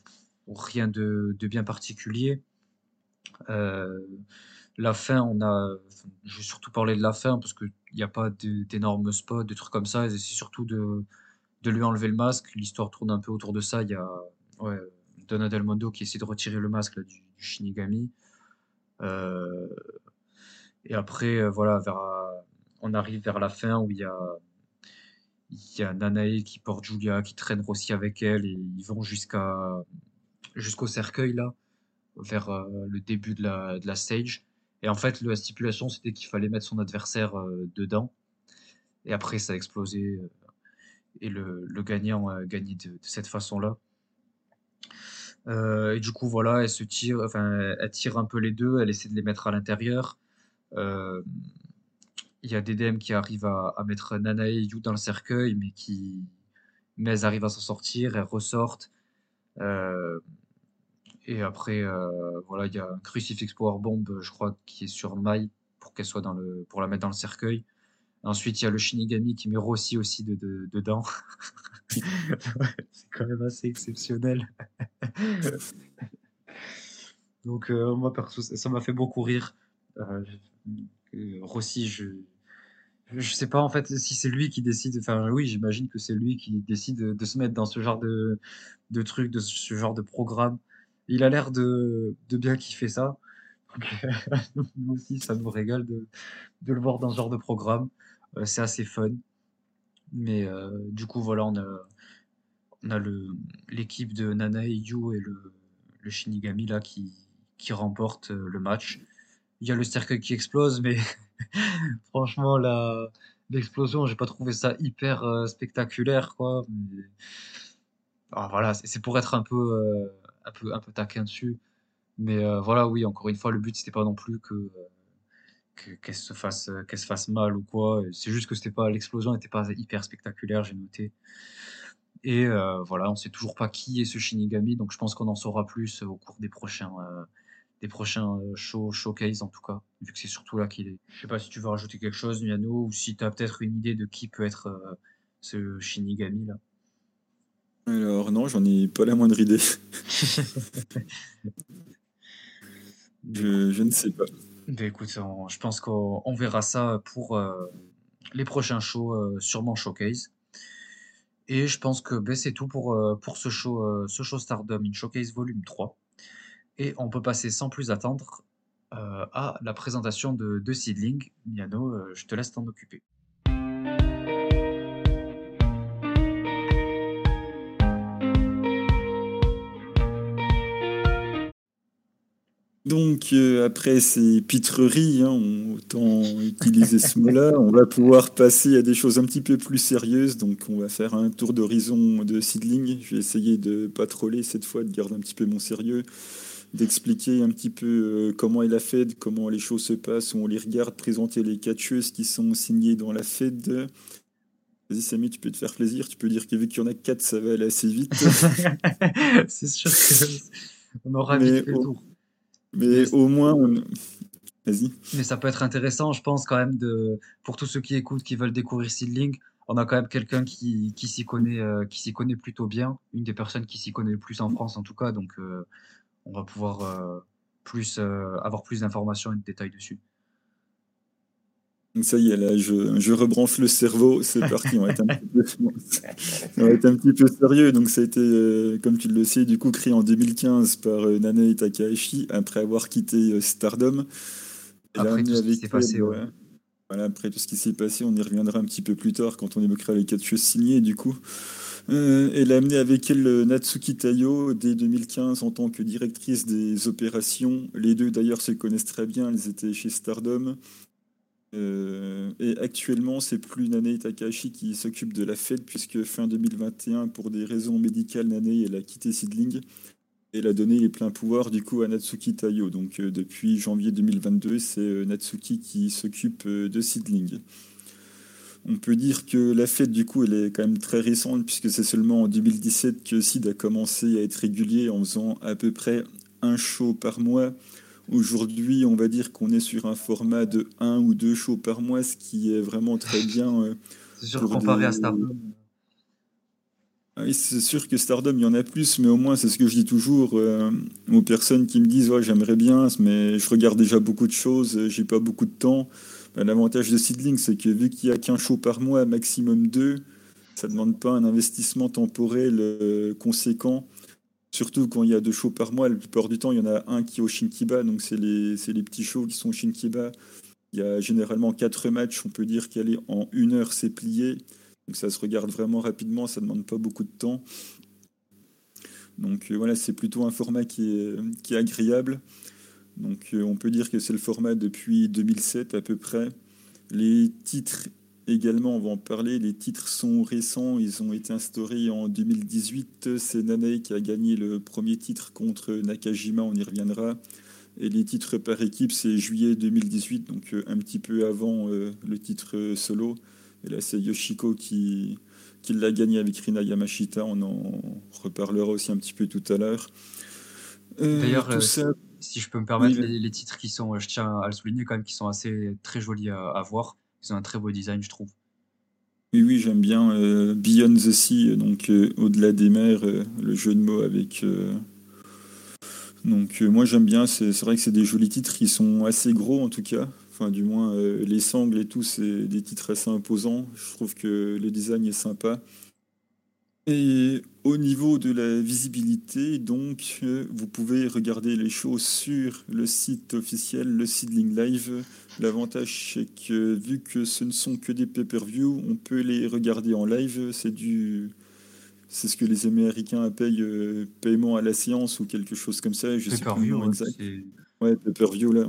Speaker 1: rien de, de bien particulier. la fin, on a. Je vais surtout parler de la fin parce qu'il n'y a pas d'énormes spots, de trucs comme ça. C'est surtout de de lui enlever le masque. L'histoire tourne un peu autour de ça. Il y a ouais, Mondo qui essaie de retirer le masque du, Shinigami. Euh, et après, euh, voilà, vers, on arrive vers la fin où il y a, Nanae qui porte Julia, qui traîne Rossi avec elle, et ils vont jusqu'à jusqu'au cercueil là, vers euh, le début de la, de la stage. Et en fait, la stipulation, c'était qu'il fallait mettre son adversaire dedans. Et après, ça a explosé et le, gagnant a gagné de, cette façon-là. Euh, et du coup, voilà, elle se elle tire un peu les deux, elle essaie de les mettre à l'intérieur. Euh, il y a DDM qui arrive à, mettre Nana et Yu dans le cercueil, mais qui, mais elles arrivent à s'en sortir, elles ressortent. Euh, et après, voilà, il y a un crucifix power bomb, je crois, qui est sur Mai pour qu'elle soit dans le, pour la mettre dans le cercueil. Ensuite, il y a le Shinigami qui met Rossi aussi de, dedans. c'est quand même assez exceptionnel. Donc, euh, moi, ça m'a fait beaucoup rire. Euh, euh, Rossi, je je sais pas en fait si c'est lui qui décide. Enfin, oui, j'imagine que c'est lui qui décide de, se mettre dans ce genre de, de truc, de ce genre de programme. Il a l'air de, de bien kiffer ça. nous aussi, ça nous régale de, de le voir dans ce genre de programme. Euh, c'est assez fun. Mais euh, du coup, voilà, on a, on a l'équipe de Nana et Yu et le, le Shinigami là qui, qui remporte euh, le match. Il y a le cercueil qui explose, mais franchement, la, l'explosion, j'ai pas trouvé ça hyper spectaculaire, quoi. Ah, voilà, c'est pour être un peu, un peu, un peu taquin dessus. Mais voilà, oui, encore une fois, le but c'était pas non plus que qu'elle se fasse qu'elle se fasse mal ou quoi. C'est juste que c'était pas l'explosion n'était pas hyper spectaculaire, j'ai noté. Et euh, voilà, on sait toujours pas qui est ce Shinigami, donc je pense qu'on en saura plus au cours des prochains euh, des prochains euh, show, showcase en tout cas, vu que c'est surtout là qu'il est. Je sais pas si tu veux rajouter quelque chose, Miano, ou si tu as peut-être une idée de qui peut être ce Shinigami là.
Speaker 2: Alors non, j'en ai pas la moindre idée. je, je ne sais pas.
Speaker 1: Ben écoute, je pense qu'on verra ça pour euh, les prochains shows, sûrement showcase. Et je pense que ben, c'est tout pour, pour ce show, ce show Stardom in Showcase volume 3. Et on peut passer sans plus attendre à la présentation de, de Seedling. Miano, je te laisse t'en occuper.
Speaker 2: Donc, euh, après ces pitreries, hein, autant utiliser ce mot-là, on va pouvoir passer à des choses un petit peu plus sérieuses. Donc, on va faire un tour d'horizon de Seedling. Je vais essayer de pas troller cette fois, de garder un petit peu mon sérieux, d'expliquer un petit peu euh, comment est la Fed, comment les choses se passent, où on les regarde, présenter les catcheuses qui sont signées dans la Fed. Vas-y Samy, tu peux te faire plaisir. Tu peux dire que vu qu'il y en a quatre, ça va aller assez vite.
Speaker 1: C'est sûr qu'on aura vite fait le tour.
Speaker 2: Mais au moins, vas-y.
Speaker 1: Mais ça peut être intéressant, je pense, quand même, de, pour tous ceux qui écoutent, qui veulent découvrir Seedling. On a quand même quelqu'un qui, qui s'y connaît, euh, qui s'y connaît plutôt bien, une des personnes qui s'y connaît le plus en France en tout cas, donc euh, on va pouvoir euh, plus avoir plus d'informations et de détails dessus.
Speaker 2: Ça y est, là, je, je rebranche le cerveau, c'est parti, on va, être un petit peu, on va être un petit peu sérieux. Donc, ça a été, euh, comme tu le sais, du coup, créé en 2015 par euh, Nanae Takahashi, après avoir quitté euh, Stardom.
Speaker 1: après tout ce qui s'est passé, ouais.
Speaker 2: Voilà, après tout ce qui s'est passé, on y reviendra un petit peu plus tard quand on évoquera les quatre choses signées, du coup. Elle a amené avec elle Natsuki Tayo dès 2015 en tant que directrice des opérations. Les deux d'ailleurs se connaissent très bien, elles étaient chez Stardom. Euh, et actuellement, c'est plus Nane Takahashi qui s'occupe de la Fed, puisque fin 2021, pour des raisons médicales, Nane elle a quitté Seedling. Et elle a donné les pleins pouvoirs du coup à Natsuki Tayo. Donc euh, depuis janvier 2022, c'est euh, Natsuki qui s'occupe de Seedling. On peut dire que la fête, du coup, elle est quand même très récente, puisque c'est seulement en 2017 que Sid a commencé à être régulier en faisant à peu près un show par mois Aujourd'hui, on va dire qu'on est sur un format de un ou deux shows par mois, ce qui est vraiment très bien. Euh,
Speaker 1: c'est sûr, comparé à Stardom.
Speaker 2: Ah oui, c'est sûr que Stardom, il y en a plus, mais au moins, c'est ce que je dis toujours euh, aux personnes qui me disent ouais, J'aimerais bien, mais je regarde déjà beaucoup de choses, j'ai pas beaucoup de temps. L'avantage de Seedling, c'est que vu qu'il n'y a qu'un show par mois, maximum deux, ça ne demande pas un investissement temporel euh, conséquent. Surtout quand il y a deux shows par mois, la plupart du temps, il y en a un qui est au Shinkiba, donc c'est les, petits shows qui sont au Shinkiba. Il y a généralement quatre matchs, on peut dire qu'elle est en une heure, c'est plié. Donc ça se regarde vraiment rapidement, ça ne demande pas beaucoup de temps. Donc euh, voilà, c'est plutôt un format qui est agréable. Donc euh, on peut dire que c'est le format depuis 2007 à peu près. Les titres Également, on va en parler, les titres sont récents, ils ont été instaurés en 2018. C'est Nanae qui a gagné le premier titre contre Nakajima, on y reviendra. Et les titres par équipe, c'est juillet 2018, donc euh, un petit peu avant euh, le titre solo. Et là, c'est Yoshiko qui, qui l'a gagné avec Rina Yamashita. On en reparlera aussi un petit peu tout à l'heure.
Speaker 1: Euh, D'ailleurs, si je peux me permettre, les, titres qui sont, je tiens à le souligner quand même, qui sont assez très jolis à voir. C'est un très beau design, je trouve.
Speaker 2: Oui, oui, j'aime bien euh, Beyond the Sea, donc euh, au-delà des mers, euh, le jeu de mots avec. Donc moi j'aime bien, c'est vrai que c'est des jolis titres qui sont assez gros en tout cas. Enfin, du moins, les sangles et tout, c'est des titres assez imposants. Je trouve que le design est sympa. Et au niveau de la visibilité, donc, vous pouvez regarder les choses sur le site officiel, le Seedling Live. L'avantage, c'est que vu que ce ne sont que des pay-per-view, on peut les regarder en live. C'est du, c'est ce que les Américains appellent euh, paiement à la séance ou quelque chose comme ça.
Speaker 1: Je sais pas le exact.
Speaker 2: Ouais, pay-per-view, là,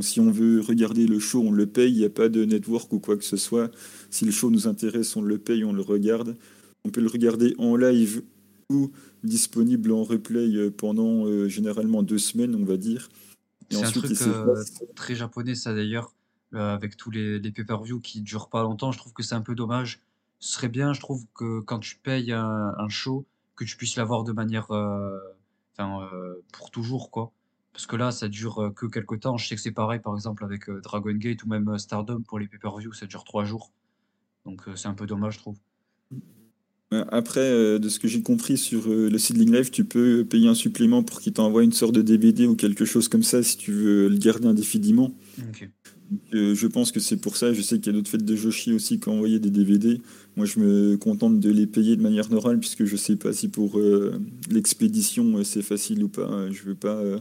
Speaker 2: si on veut regarder le show, on le paye. Il n'y a pas de network ou quoi que ce soit. Si le show nous intéresse, on le paye, on le regarde. On peut le regarder en live ou disponible en replay euh, pendant euh, généralement deux semaines, on va dire.
Speaker 1: C'est un truc euh, très japonais, ça d'ailleurs, avec tous les, les pay-per-view qui durent pas longtemps. Je trouve que c'est un peu dommage. Ce serait bien, je trouve, que quand tu payes un, show, que tu puisses l'avoir de manière. Enfin, pour toujours, quoi. Parce que là, ça dure que quelques temps. Je sais que c'est pareil, par exemple, avec Dragon Gate ou même Stardom pour les pay-per-view, ça dure trois jours. Donc c'est un peu dommage, je trouve.
Speaker 2: Après, euh, de ce que j'ai compris sur euh, le Seedling Live, tu peux payer un supplément pour qu'il t'envoie une sorte de DVD ou quelque chose comme ça si tu veux le garder indéfiniment. je pense que c'est pour ça. Je sais qu'il y a d'autres fêtes de Joshi aussi qui ont envoyé des DVD. Moi, je me contente de les payer de manière normale puisque je sais pas si pour euh, l'expédition euh, c'est facile ou pas. Je veux pas euh,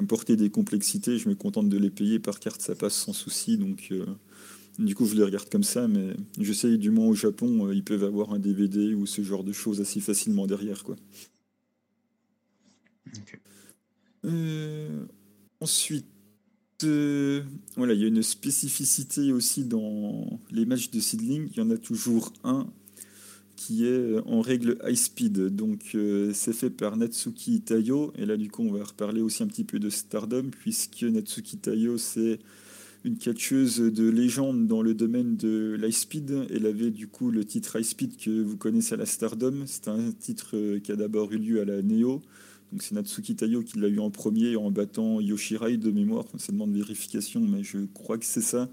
Speaker 2: importer des complexités. Je me contente de les payer par carte, ça passe sans souci. Donc, du coup, je les regarde comme ça. Mais je sais, du moins au Japon, ils peuvent avoir un DVD ou ce genre de choses assez facilement derrière, quoi. ensuite. Euh, voilà, il y a une spécificité aussi dans les matchs de seedling. Il y en a toujours un qui est en règle high speed. Donc euh, c'est fait par Natsuki Tayo. Et là du coup on va reparler aussi un petit peu de Stardom puisque Natsuki Tayo c'est une catcheuse de légende dans le domaine de l'high speed. Elle avait du coup le titre high speed que vous connaissez à la Stardom. C'est un titre euh, qui a d'abord eu lieu à la Neo. Donc c'est Natsuki Tayo qui l'a eu en premier en battant Yoshirai de mémoire. Ça demande vérification, mais je crois que c'est ça.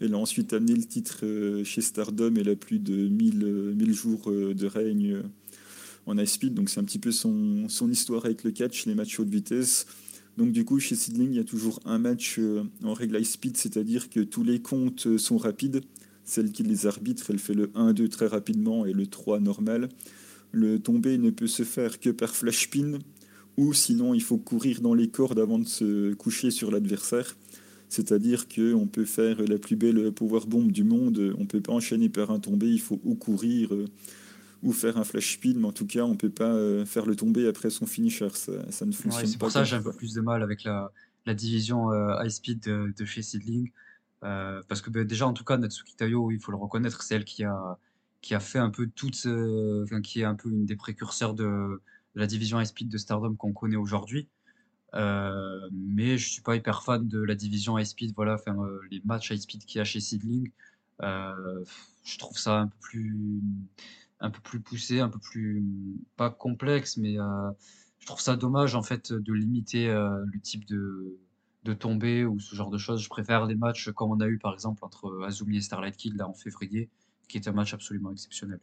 Speaker 2: Elle a ensuite amené le titre euh, chez Stardom. Elle a plus de 1000, 1000 euh, jours de règne en high speed. Donc c'est un petit peu son, son, histoire avec le catch, les matchs haute vitesse. Donc du coup, chez Sidling, il y a toujours un match en règle high speed, c'est-à-dire que tous les comptes sont rapides. Celle qui les arbitre, elle fait le 1-2 très rapidement et le 3 normal. Le tombé ne peut se faire que par flash pin, ou sinon il faut courir dans les cordes avant de se coucher sur l'adversaire. C'est-à-dire qu'on peut faire la plus belle power bomb du monde, on ne peut pas enchaîner par un tombé, il faut ou courir euh, ou faire un flash spin, mais en tout cas on ne peut pas euh, faire le tombé après son finisher, ça, ça ne fonctionne pas.
Speaker 3: C'est pour ça que j'ai un peu plus de mal avec la, la division euh, high speed de, chez Seedling, parce que ben, déjà en tout cas Natsuki Tayo, il faut le reconnaître, c'est elle qui a, qui a fait un peu toute, enfin, qui est un peu une des précurseurs de la division high speed de Stardom qu'on connaît aujourd'hui. Euh, mais je suis pas hyper fan de la division high speed. Voilà, enfin, euh, les matchs high speed qu'il y a chez Seedling, euh, je trouve ça un peu plus, un peu plus poussé, un peu plus pas complexe, mais je trouve ça dommage en fait de limiter le type de de tomber ou ce genre de choses. Je préfère les matchs comme on a eu par exemple entre Azumi et Starlight Kid là en février, qui est un match absolument exceptionnel.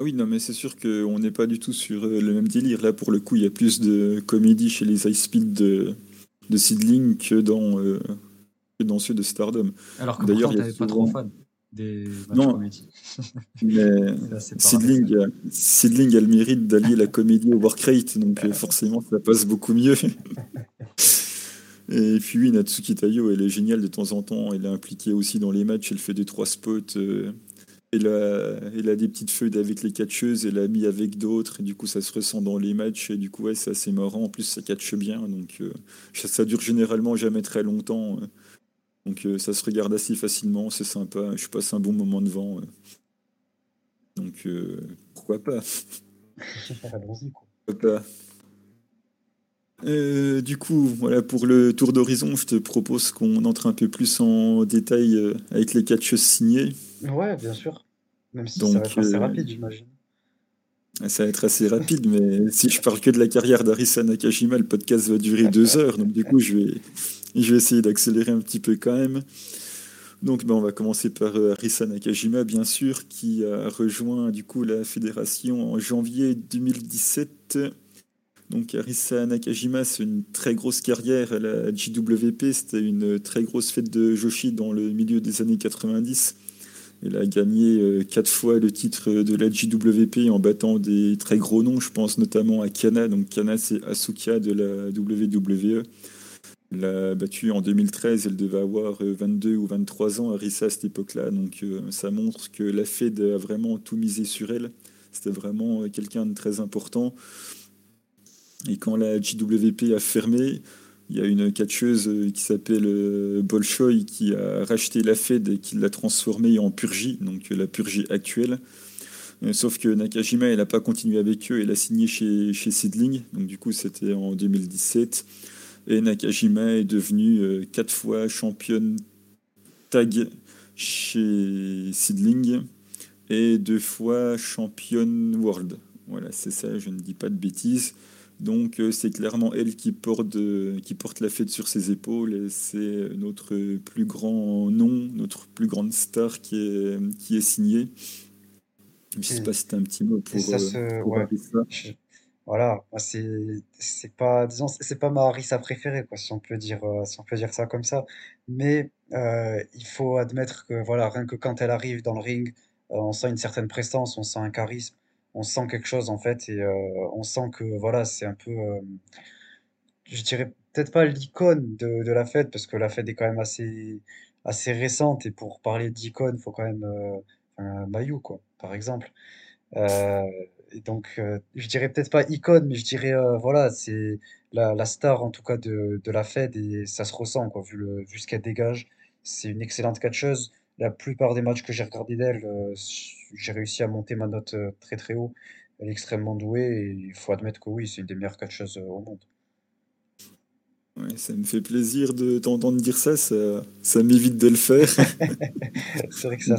Speaker 2: Oui, non, mais c'est sûr qu'on n'est pas du tout sur euh, le même délire. Là, pour le coup, il y a plus de comédie chez les high speed de, de Seedling que dans, euh, dans ceux de Stardom.
Speaker 3: Alors que D'ailleurs, il pas trop fan des
Speaker 2: non, mais Seedling, a le mérite d'allier la comédie au work rate, donc euh, forcément, ça passe beaucoup mieux. Et puis oui, Natsuki Tayo, elle est géniale de temps en temps. Elle est impliquée aussi dans les matchs. Elle fait des trois spots. Elle a, des petites feuilles avec les catcheuses, elle a mis avec d'autres, et du coup ça se ressent dans les matchs, et du coup ouais, c'est assez marrant. En plus, ça catche bien, donc euh, ça, dure généralement jamais très longtemps. Euh. Donc euh, ça se regarde assez facilement, c'est sympa. Je passe un bon moment devant. donc pourquoi pas? Allons-y, Pourquoi pas? Du coup, voilà pour le tour d'horizon, je te propose qu'on entre un peu plus en détail avec les catcheuses signées.
Speaker 1: Ouais, bien sûr. Même si ça va être assez euh, rapide, j'imagine.
Speaker 2: Ça va être assez rapide, mais si je parle que de la carrière d'Arisa Nakajima, le podcast va durer deux heures. Donc, du coup, je vais, je vais essayer d'accélérer un petit peu quand même. Donc, ben, on va commencer par euh, Arisa Nakajima, bien sûr, qui a rejoint du coup la fédération en janvier 2017. Donc, Arisa Nakajima, c'est une très grosse carrière à la JWP. C'était une très grosse fête de Joshi dans le milieu des années 90. Elle a gagné euh, quatre fois le titre de la JWP en battant des très gros noms, je pense notamment à Kana. Donc Kana, c'est Asuka de la WWE. L'a battue en 2013, elle devait avoir 22 euh, ou 23 ans, Arisa, à cette époque-là. Donc euh, ça montre que la Fed a vraiment tout misé sur elle. C'était vraiment quelqu'un de très important. Et quand la JWP a fermé, il y a une catcheuse euh, qui s'appelle euh, Bolshoi qui a racheté la Fed et qui l'a transformée en Purgie, donc euh, la Purgie actuelle. Sauf que Nakajima, elle n'a pas continué avec eux, elle a signé chez, chez Sidling, donc du coup c'était en 2017. Et Nakajima est devenue quatre fois championne tag chez Sidling et deux fois championne world. Voilà, c'est ça, je ne dis pas de bêtises. Donc euh, c'est clairement elle qui porte, qui porte la fête sur ses épaules et c'est notre plus grand nom, notre plus grande star qui est, qui est signée. Je ne sais pas si tu as un petit mot pour,
Speaker 1: ça. Voilà, c'est c'est pas disons c'est pas ma Harissa préférée quoi si on peut dire euh, si on peut dire ça comme ça. Mais euh, il faut admettre que voilà rien que quand elle arrive dans le ring, euh, on sent une certaine prestance, on sent un charisme, on sent quelque chose en fait et on sent que voilà c'est un peu je dirais peut-être pas l'icône de, de la fête parce que la fête est quand même assez assez récente et pour parler d'icône faut quand même euh, un quoi par exemple. Et donc, euh, je dirais peut-être pas icône, mais je dirais, euh, voilà, c'est la, la star en tout cas de, de la Fed et ça se ressent, quoi, vu le, vu ce qu'elle dégage. C'est une excellente catcheuse. La plupart des matchs que j'ai regardés d'elle, euh, j'ai réussi à monter ma note très très haut. Elle est extrêmement douée et il faut admettre que oui, c'est une des meilleures catcheuses au monde.
Speaker 2: Ouais, ça me fait plaisir de t'entendre dire ça, ça, ça m'évite de le faire.
Speaker 1: C'est vrai que c'est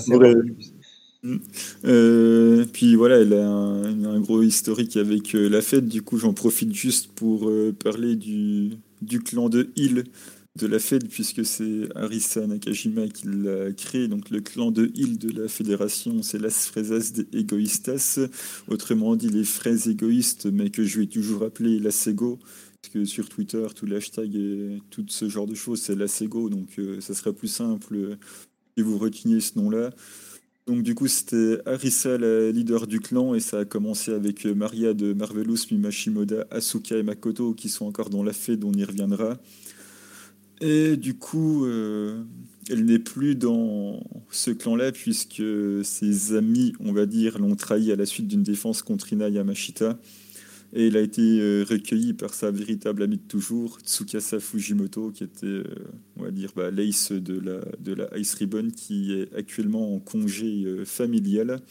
Speaker 2: Euh, puis voilà, elle a un, un gros historique avec euh, la fête. Du coup, j'en profite juste pour euh, parler du, clan de Hill de la fête, puisque c'est Arisa Nakajima qui l'a créé. Donc, le clan de Hill de la fédération, c'est Las Fresas de Egoístas. Autrement dit, les fraises égoïstes, mais que je vais toujours appeler la Sego. Parce que sur Twitter, tout l'hashtag et tout ce genre de choses, c'est la Sego. Donc, ça serait plus simple que vous reteniez ce nom-là. Donc du coup, c'était Arisa, la leader du clan, et ça a commencé avec euh, Maria de Marvelous, Mimashimoda, Asuka et Makoto, qui sont encore dans la fête, on y reviendra. Et du coup, euh, elle n'est plus dans ce clan-là, puisque ses amis, on va dire, l'ont trahi à la suite d'une défense contre Ina Yamashita. Et il a été euh, recueilli par sa véritable amie de toujours, Tsukasa Fujimoto, qui était, euh, on va dire, bah, l'ace de la, de la Ice Ribbon, qui est actuellement en congé euh, familial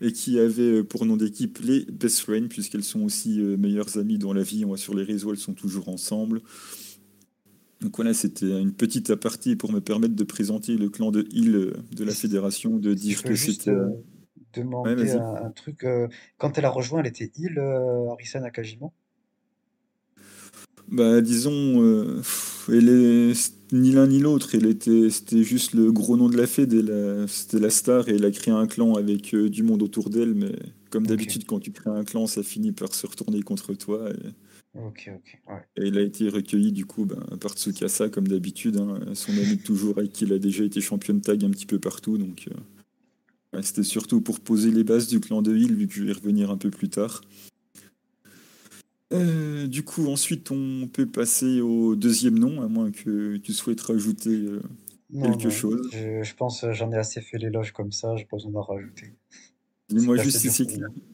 Speaker 2: et qui avait pour nom d'équipe les Best Friends, puisqu'elles sont aussi meilleures amies dans la vie. On voit sur les réseaux, elles sont toujours ensemble. Donc voilà, c'était une petite aparté pour me permettre de présenter le clan de Hill de la fédération, de dire que c'était... euh, Ouais,
Speaker 1: demander un, un truc, euh, quand elle a rejoint, elle était île, euh, Arisa Nakajima?
Speaker 2: Bah, disons, euh, elle est ni l'un ni l'autre. Elle était, c'était juste le gros nom de la Fed. C'était la star et elle a créé un clan avec euh, du monde autour d'elle. Mais comme d'habitude, quand tu crées un clan, ça finit par se retourner contre toi. Et,
Speaker 1: ouais.
Speaker 2: elle a été recueillie du coup ben, par Tsukasa, comme d'habitude, hein, son ami de toujours avec qui il a déjà été champion de tag un petit peu partout. Donc, euh, ouais, c'était surtout pour poser les bases du clan de Hill, vu que je vais y revenir un peu plus tard. Euh, du coup, ensuite, on peut passer au deuxième nom, à moins que tu souhaites rajouter euh,
Speaker 1: Non,
Speaker 2: quelque
Speaker 1: non,
Speaker 2: chose.
Speaker 1: je, je pense euh, j'en ai assez fait l'éloge comme ça, j'ai pas besoin d'en rajouter.
Speaker 2: Dis-moi juste si c'est.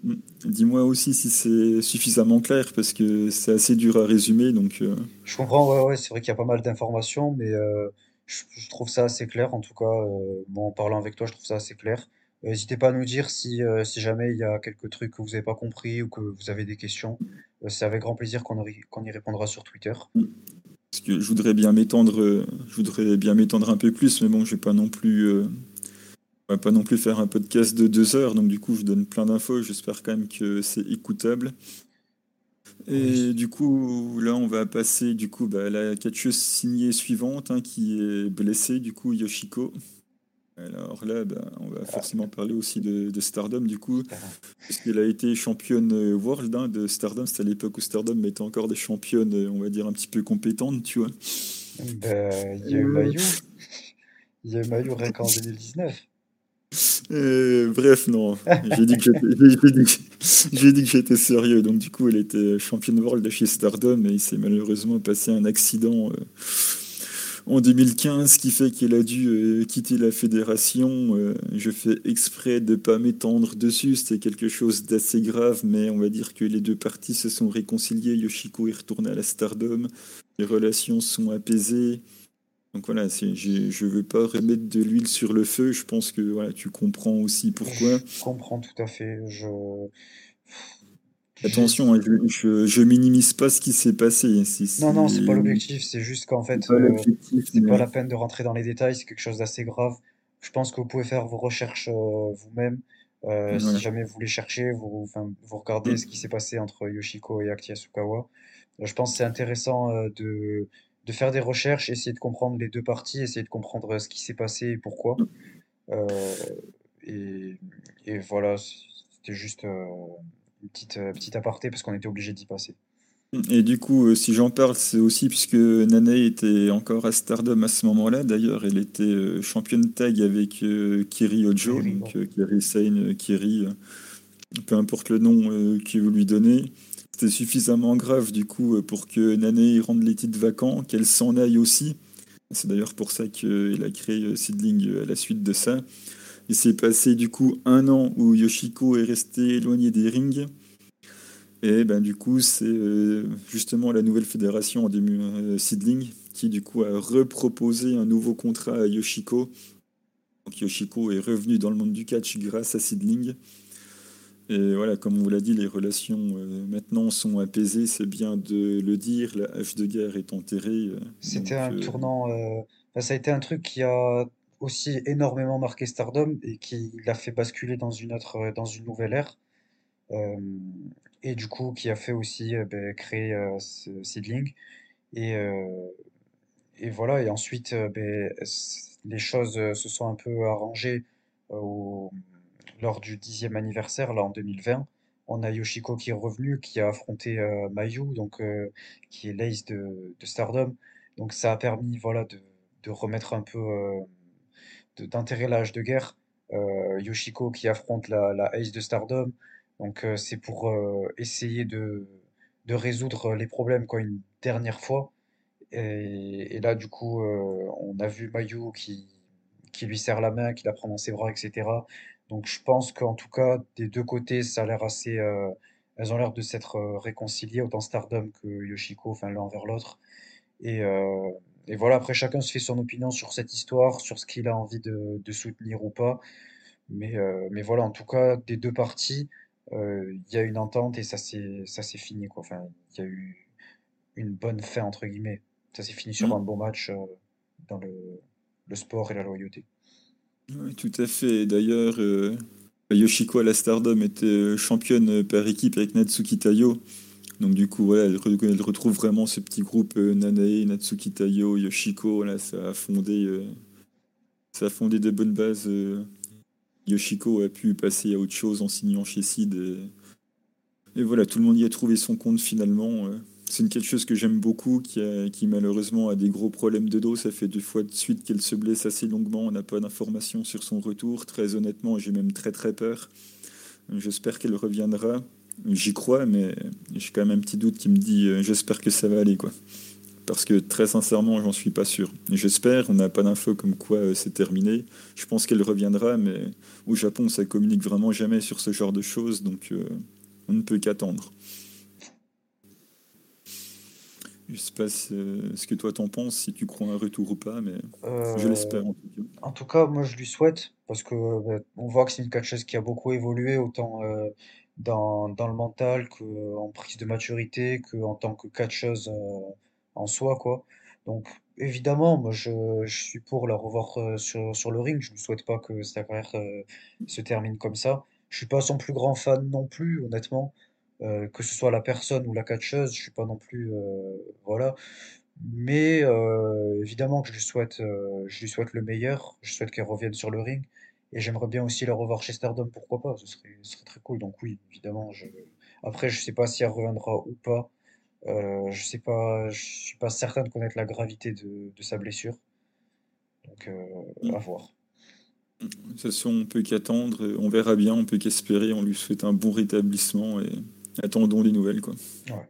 Speaker 2: Mm. Dis-moi aussi si c'est suffisamment clair, parce que c'est assez dur à résumer. Donc, euh,
Speaker 1: Je comprends, ouais, ouais, c'est vrai qu'il y a pas mal d'informations, mais je, je trouve ça assez clair en tout cas. bon, en parlant avec toi, je trouve ça assez clair. N'hésitez pas à nous dire si, euh, si jamais il y a quelques trucs que vous n'avez pas compris ou que vous avez des questions. Euh, c'est avec grand plaisir qu'on y qu'on y répondra sur Twitter.
Speaker 2: parce que je voudrais bien m'étendre, euh, je voudrais bien m'étendre un peu plus, mais bon, je vais pas non plus, euh, on va pas non plus faire un podcast de deux heures. Donc, du coup, je donne plein d'infos. J'espère quand même que c'est écoutable. Et du coup, là, on va passer du coup bah, à la catcheuse signée suivante, hein, qui est blessée, du coup, Yoshiko. Alors là, bah, on va
Speaker 1: Ah,
Speaker 2: forcément parler aussi de, de Stardom, du coup,
Speaker 1: Stardom.
Speaker 2: puisqu'elle a été championne world hein, de Stardom. C'était à l'époque où Stardom était encore des championnes, on va dire, un petit peu compétentes, tu vois.
Speaker 1: Ben, il y a eu
Speaker 2: Euh,
Speaker 1: Mayu, il y a eu Mayu rien qu'en 2019.
Speaker 2: euh, bref, non, j'ai dit que j'étais sérieux. Donc, du coup, elle était championne world de chez Stardom et il s'est malheureusement passé un accident. euh, en 2015, ce qui fait qu'elle a dû euh, quitter la fédération. Euh, je fais exprès de ne pas m'étendre dessus, c'était quelque chose d'assez grave, mais on va dire que les deux parties se sont réconciliées. Yoshiko est retourné à la Stardom, les relations sont apaisées. Donc voilà, je ne veux pas remettre de l'huile sur le feu, je pense que voilà, tu comprends aussi pourquoi.
Speaker 1: Je comprends tout à fait. Je,
Speaker 2: Attention, hein, je, je, je minimise pas ce qui s'est passé. C'est
Speaker 1: non, non, c'est pas
Speaker 2: c'est-
Speaker 1: l'objectif. C'est juste qu'en
Speaker 2: c'est
Speaker 1: fait,
Speaker 2: pas
Speaker 1: euh, C'est pas la peine de rentrer dans les détails, c'est quelque chose d'assez grave. Je pense que vous pouvez faire vos recherches euh, vous-même. Euh, si jamais vous les cherchez, vous, enfin, vous regardez ce qui s'est passé entre Yoshiko et Akira Yasukawa. Euh, je pense que c'est intéressant de, de faire des recherches, essayer de comprendre les deux parties, essayer de comprendre ce qui s'est passé et pourquoi. Euh, et, et voilà, c'était juste une petite, euh, petite aparté parce qu'on était obligé d'y passer.
Speaker 2: Et du coup, euh, si j'en parle, c'est aussi puisque Nane était encore à Stardom à ce moment-là. D'ailleurs, elle était euh, championne tag avec euh, Kiri Ojo, donc
Speaker 1: bon.
Speaker 2: Kiri Sane, Kiri, peu importe le nom euh, que vous lui donnez. C'était suffisamment grave du coup pour que Nane rende les titres vacants, qu'elle s'en aille aussi. C'est d'ailleurs pour ça qu'elle a créé Seedling à la suite de ça. Il s'est passé du coup un an où Yoshiko est resté éloigné des rings. Et ben, du coup, c'est euh, justement la nouvelle fédération en début euh, Seedling qui du coup a reproposé un nouveau contrat à Yoshiko. Donc Yoshiko est revenu dans le monde du catch grâce à Seedling. Et voilà, comme on vous l'a dit, les relations euh, maintenant sont apaisées, c'est bien de le dire, la hache de guerre est enterrée. euh,
Speaker 1: C'était un tournant, ça a été un truc qui a aussi énormément marqué Stardom et qui l'a fait basculer dans une autre, euh, dans une nouvelle ère. Euh, et du coup, qui a fait aussi euh, ben, créer ce Seedling. Et, et voilà, et ensuite, s- les choses se sont un peu arrangées lors du dixième anniversaire, là en 2020. On a Yoshiko qui est revenu, qui a affronté Mayu, donc, qui est l'ace de, Stardom. Donc ça a permis voilà, de, de remettre un peu, d'enterrer l'âge de guerre. Euh, Yoshiko qui affronte la, la ace de Stardom. Donc euh, c'est pour euh, essayer de, de résoudre les problèmes quoi, une dernière fois. Et, là, du coup, on a vu Mayu qui, qui lui serre la main, qui la prend dans ses bras, etc. Donc je pense qu'en tout cas, des deux côtés, ça a l'air assez... elles ont l'air de s'être réconciliées, autant Stardom que Yoshiko, enfin l'un vers l'autre. Et, et voilà, après chacun se fait son opinion sur cette histoire, sur ce qu'il a envie de, de soutenir ou pas. Mais, euh, mais voilà, en tout cas, des deux parties, euh, il y a une entente et ça s'est fini, quoi. Enfin, il y a eu une bonne fin, entre guillemets. Ça s'est fini sur
Speaker 2: Mm.
Speaker 1: un bon match euh, dans le, le sport et la loyauté.
Speaker 2: Oui, tout à fait. D'ailleurs, Yoshiko à la Stardom était championne par équipe avec Natsuki Tayo. Donc du coup, voilà, elle, re- elle retrouve vraiment ce petit groupe euh, Nanae, Natsuki Tayo, Yoshiko. Ça a fondé, euh, ça a fondé de bonnes bases. euh. Yoshiko a pu passer à autre chose en signant chez Sid. Et, voilà, tout le monde y a trouvé son compte finalement. C'est quelque chose que j'aime beaucoup, qui, qui malheureusement a des gros problèmes de dos. Ça fait deux fois de suite qu'elle se blesse assez longuement. On n'a pas d'informations sur son retour. Très honnêtement, j'ai même très très peur. J'espère qu'elle reviendra. J'y crois, mais j'ai quand même un petit doute qui me dit euh, j'espère que ça va aller. quoi. Parce que très sincèrement, j'en suis pas sûr. J'espère, on n'a pas d'infos comme quoi euh, c'est terminé. Je pense qu'elle reviendra, mais au Japon, ça communique vraiment jamais sur ce genre de choses, donc euh, on ne peut qu'attendre. Je sais pas ce, que toi t'en penses, si tu crois un retour ou pas, mais je l'espère en tout cas.
Speaker 1: en tout cas, moi je lui souhaite, parce que on voit que c'est une catcheuse qui a beaucoup évolué, autant dans, dans le mental qu'en prise de maturité, qu'en tant que catcheuse en soi, quoi. Donc évidemment, moi je, je suis pour la revoir euh, sur, sur le ring, je ne souhaite pas que sa carrière euh, se termine comme ça. Je suis pas son plus grand fan non plus, honnêtement. Euh, que ce soit la personne ou la catcheuse, je suis pas non plus, voilà. Mais évidemment que je lui souhaite, je lui souhaite le meilleur. Je souhaite qu'elle revienne sur le ring. Et j'aimerais bien aussi la revoir chez Stardom, pourquoi pas, ce serait, ce serait très cool. Donc oui, évidemment. Je... Après, je sais pas si elle reviendra ou pas. Euh, je sais pas, je suis pas certain de connaître la gravité de, de sa blessure. Donc euh, à voir.
Speaker 2: De toute façon, on peut qu'attendre, on verra bien, on peut qu'espérer, on lui souhaite un bon rétablissement et attendons les nouvelles. Quoi.
Speaker 1: Ouais.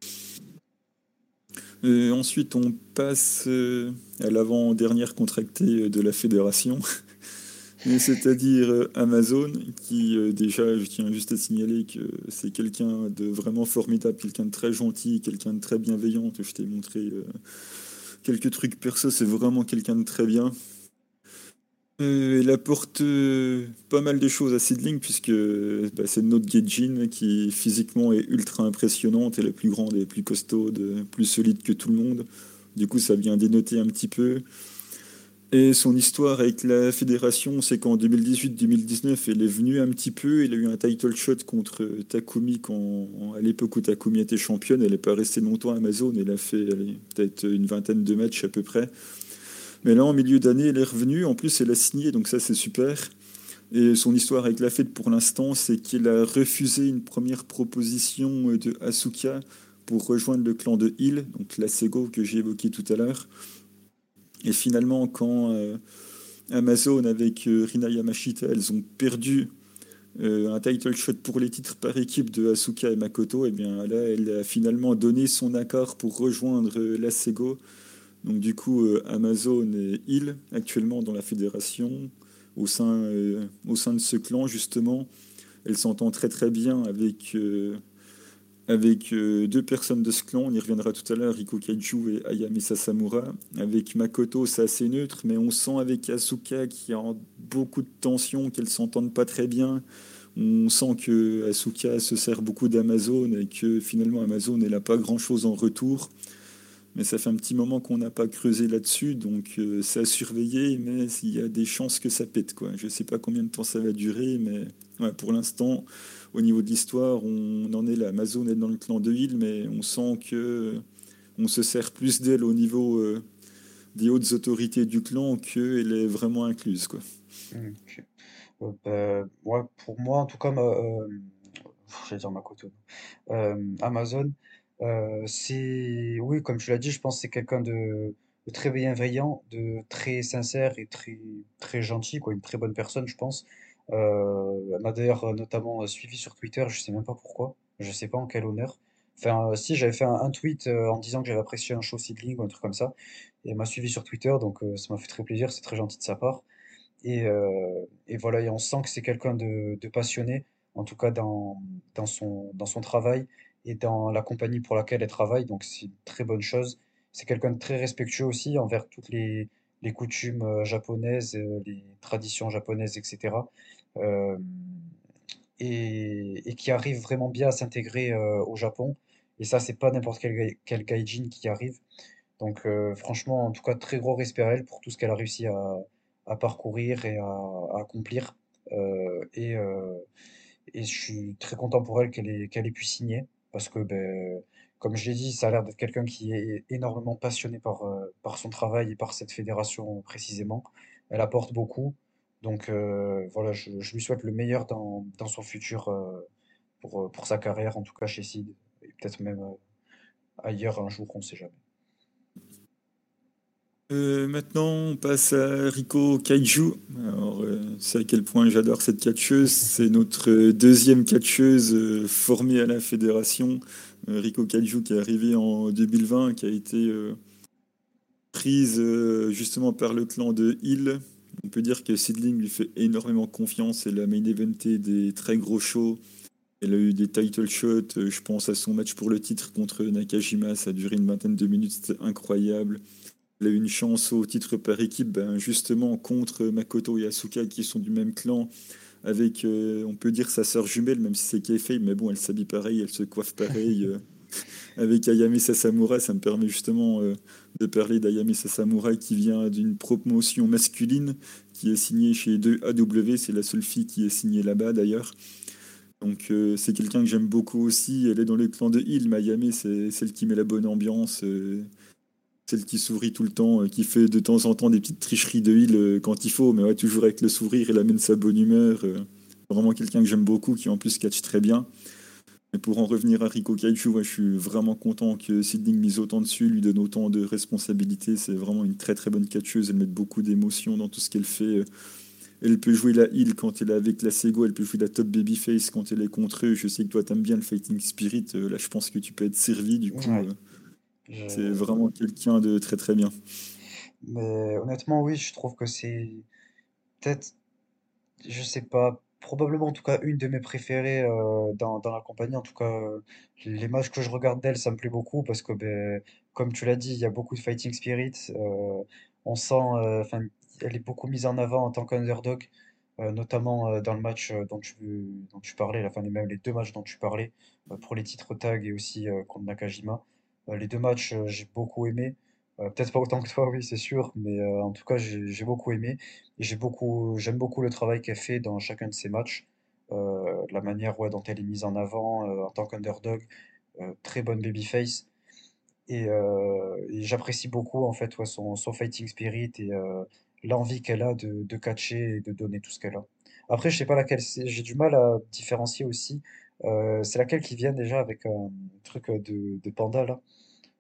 Speaker 2: Euh, ensuite, on passe à l'avant-dernière contractée de la fédération, c'est-à-dire euh, Amazon, qui euh, déjà, je tiens juste à signaler que c'est quelqu'un de vraiment formidable, quelqu'un de très gentil, quelqu'un de très bienveillant. Je t'ai montré euh, quelques trucs perso, c'est vraiment quelqu'un de très bien. Euh, elle apporte pas mal de choses à Seedling, puisque bah, c'est notre Gaijin qui physiquement est ultra impressionnante, et la plus grande et la plus costaude, plus solide que tout le monde. Du coup, ça vient dénoter un petit peu. Et son histoire avec la fédération, c'est qu'en 2018-2019, elle est venue un petit peu. Elle a eu un title shot contre Takumi quand, à l'époque où Takumi était championne. Elle n'est pas restée longtemps à Amazon. Elle a fait peut-être une vingtaine de matchs à peu près. Mais là, en milieu d'année, elle est revenue. En plus, elle a signé, donc ça, c'est super. Et son histoire avec la fête pour l'instant, c'est qu'il a refusé une première proposition de Asuka pour rejoindre le clan de Hill, donc la Sego que j'ai évoqué tout à l'heure. Et finalement, quand euh, Amazon avec euh, Rina Yamashita, elles ont perdu euh, un title shot pour les titres par équipe de Asuka et Makoto, et eh bien là, elle a finalement donné son accord pour rejoindre la Sego. Donc du coup, Amazon et Hill, actuellement dans la fédération, au sein, au sein de ce clan, justement, elle s'entend très très bien avec avec euh, deux personnes de ce clan, on y reviendra tout à l'heure, Riko Kaiju et Ayame Sasamura. Avec Makoto, c'est assez neutre, mais on sent avec Asuka qu'il y a beaucoup de tension, qu'elles s'entendent pas très bien. On sent que Asuka se sert beaucoup d'Amazon et que finalement Amazon n'a pas grand chose en retour. Mais ça fait un petit moment qu'on n'a pas creusé là-dessus, donc euh, c'est à surveiller, mais il y a des chances que ça pète. Quoi. Je ne sais pas combien de temps ça va durer, mais pour l'instant, au niveau de l'histoire, on en est là. Amazon est dans le clan de Hill, mais on sent que on se sert plus d'elle au niveau euh, des hautes autorités du clan qu'elle est vraiment incluse. Quoi.
Speaker 1: Euh, bah, pour moi, en tout cas, euh, je vais dire ma Amazon, c'est, oui, comme tu l'as dit, je pense que c'est quelqu'un de, de, très bienveillant, de très sincère et très, très gentil, quoi, une très bonne personne, je pense. Euh, elle m'a d'ailleurs euh, notamment euh, suivi sur Twitter, je sais même pas pourquoi, je sais pas en quel honneur. Enfin, si j'avais fait un, tweet en disant que j'avais apprécié un show seedling ou un truc comme ça, et elle m'a suivi sur Twitter, donc ça m'a fait très plaisir, c'est très gentil de sa part. Et, et voilà, et on sent que c'est quelqu'un de, de passionné, en tout cas dans, dans son, dans son travail et dans la compagnie pour laquelle elle travaille, donc c'est une très bonne chose. C'est quelqu'un de très respectueux aussi envers toutes les, les coutumes japonaises, les traditions japonaises, etc. Euh, et, qui arrive vraiment bien à s'intégrer euh, au Japon. Et ça, c'est pas n'importe quel, quel gaijin qui arrive. Donc euh, franchement, en tout cas, très gros respect à elle pour tout ce qu'elle a réussi à, à parcourir et à, accomplir. et, je suis très content pour elle qu'elle ait, qu'elle ait pu signer. Parce que, ben, comme je l'ai dit, ça a l'air d'être quelqu'un qui est énormément passionné par, par son travail et par cette fédération précisément. Elle apporte beaucoup. Donc euh, voilà, je, lui souhaite le meilleur dans, son futur euh, pour, euh, pour sa carrière, en tout cas chez Sid, et peut-être même ailleurs un jour, on ne sait jamais.
Speaker 2: maintenant, on passe à Rico Kaiju. Alors, c'est à quel point j'adore cette catcheuse. C'est notre deuxième catcheuse formée à la fédération. Rico Kaiju qui est arrivé en 2020, qui a été prise justement par le clan de Hill, on peut dire que Sidling lui fait énormément confiance. Elle a main eventé des très gros shows. Elle a eu des title shots. Euh, je pense à son match pour le titre contre Nakajima. Ça a duré une vingtaine de minutes. C'était incroyable. Elle a eu une chance au titre par équipe, ben, justement contre Makoto et Asuka qui sont du même clan. Avec, euh, on peut dire, sa sœur jumelle, même si c'est Keife, mais bon, elle s'habille pareil, elle se coiffe pareil. Avec Ayame Sasamura, ça me permet justement euh, de parler d'Ayame Sasamura qui vient d'une promotion masculine qui est signée chez 2AW, c'est la seule fille qui est signée là-bas d'ailleurs. Donc euh, c'est quelqu'un que j'aime beaucoup aussi, elle est dans le clan de Hill, Ayame c'est celle qui met la bonne ambiance, euh, celle qui sourit tout le temps, qui fait de temps en temps des petites tricheries de Hill quand il faut, mais ouais, toujours avec le sourire, elle amène sa bonne humeur. vraiment quelqu'un que j'aime beaucoup, qui en plus catch très bien. Et pour en revenir à Rico Kaiju, je suis vraiment content que Sidling mise autant dessus, lui donne autant de responsabilités. C'est vraiment une très très bonne catcheuse. Elle met beaucoup d'émotion dans tout ce qu'elle fait. Elle peut jouer la heal quand elle est avec la Sego, elle peut jouer la top babyface quand elle est contre eux. Je sais que toi t'aimes bien le fighting spirit. Euh, là, je pense que tu peux être servi du coup. Euh, c'est vraiment quelqu'un de très très bien.
Speaker 1: Mais honnêtement, oui, je trouve que c'est peut-être, je sais pas, probablement en tout cas une de mes préférées dans, dans la compagnie. En tout cas, les matchs que je regarde d'elle, ça me plaît beaucoup parce que, ben, comme tu l'as dit, il y a beaucoup de fighting spirit. on sent, enfin, elle est beaucoup mise en avant en tant qu'underdog, notamment dans le match dont tu, dont tu parlais, la fin, les deux matchs dont tu parlais, pour les titres tag et aussi contre Nakajima. les deux matchs, j'ai beaucoup aimé. Euh, peut-être pas autant que toi, oui, c'est sûr, mais euh, en tout cas, j'ai beaucoup aimé. Et beaucoup, j'aime beaucoup le travail qu'elle fait dans chacun de ses matchs, euh, la manière ouais, dont elle est mise en avant en tant qu'underdog, très bonne babyface. Et, et j'apprécie beaucoup en fait son, fighting spirit et l'envie qu'elle a de, catcher et de donner tout ce qu'elle a. Après, je sais pas laquelle. J'ai du mal à différencier aussi. Euh, c'est laquelle qui vient déjà avec un truc euh, de panda là?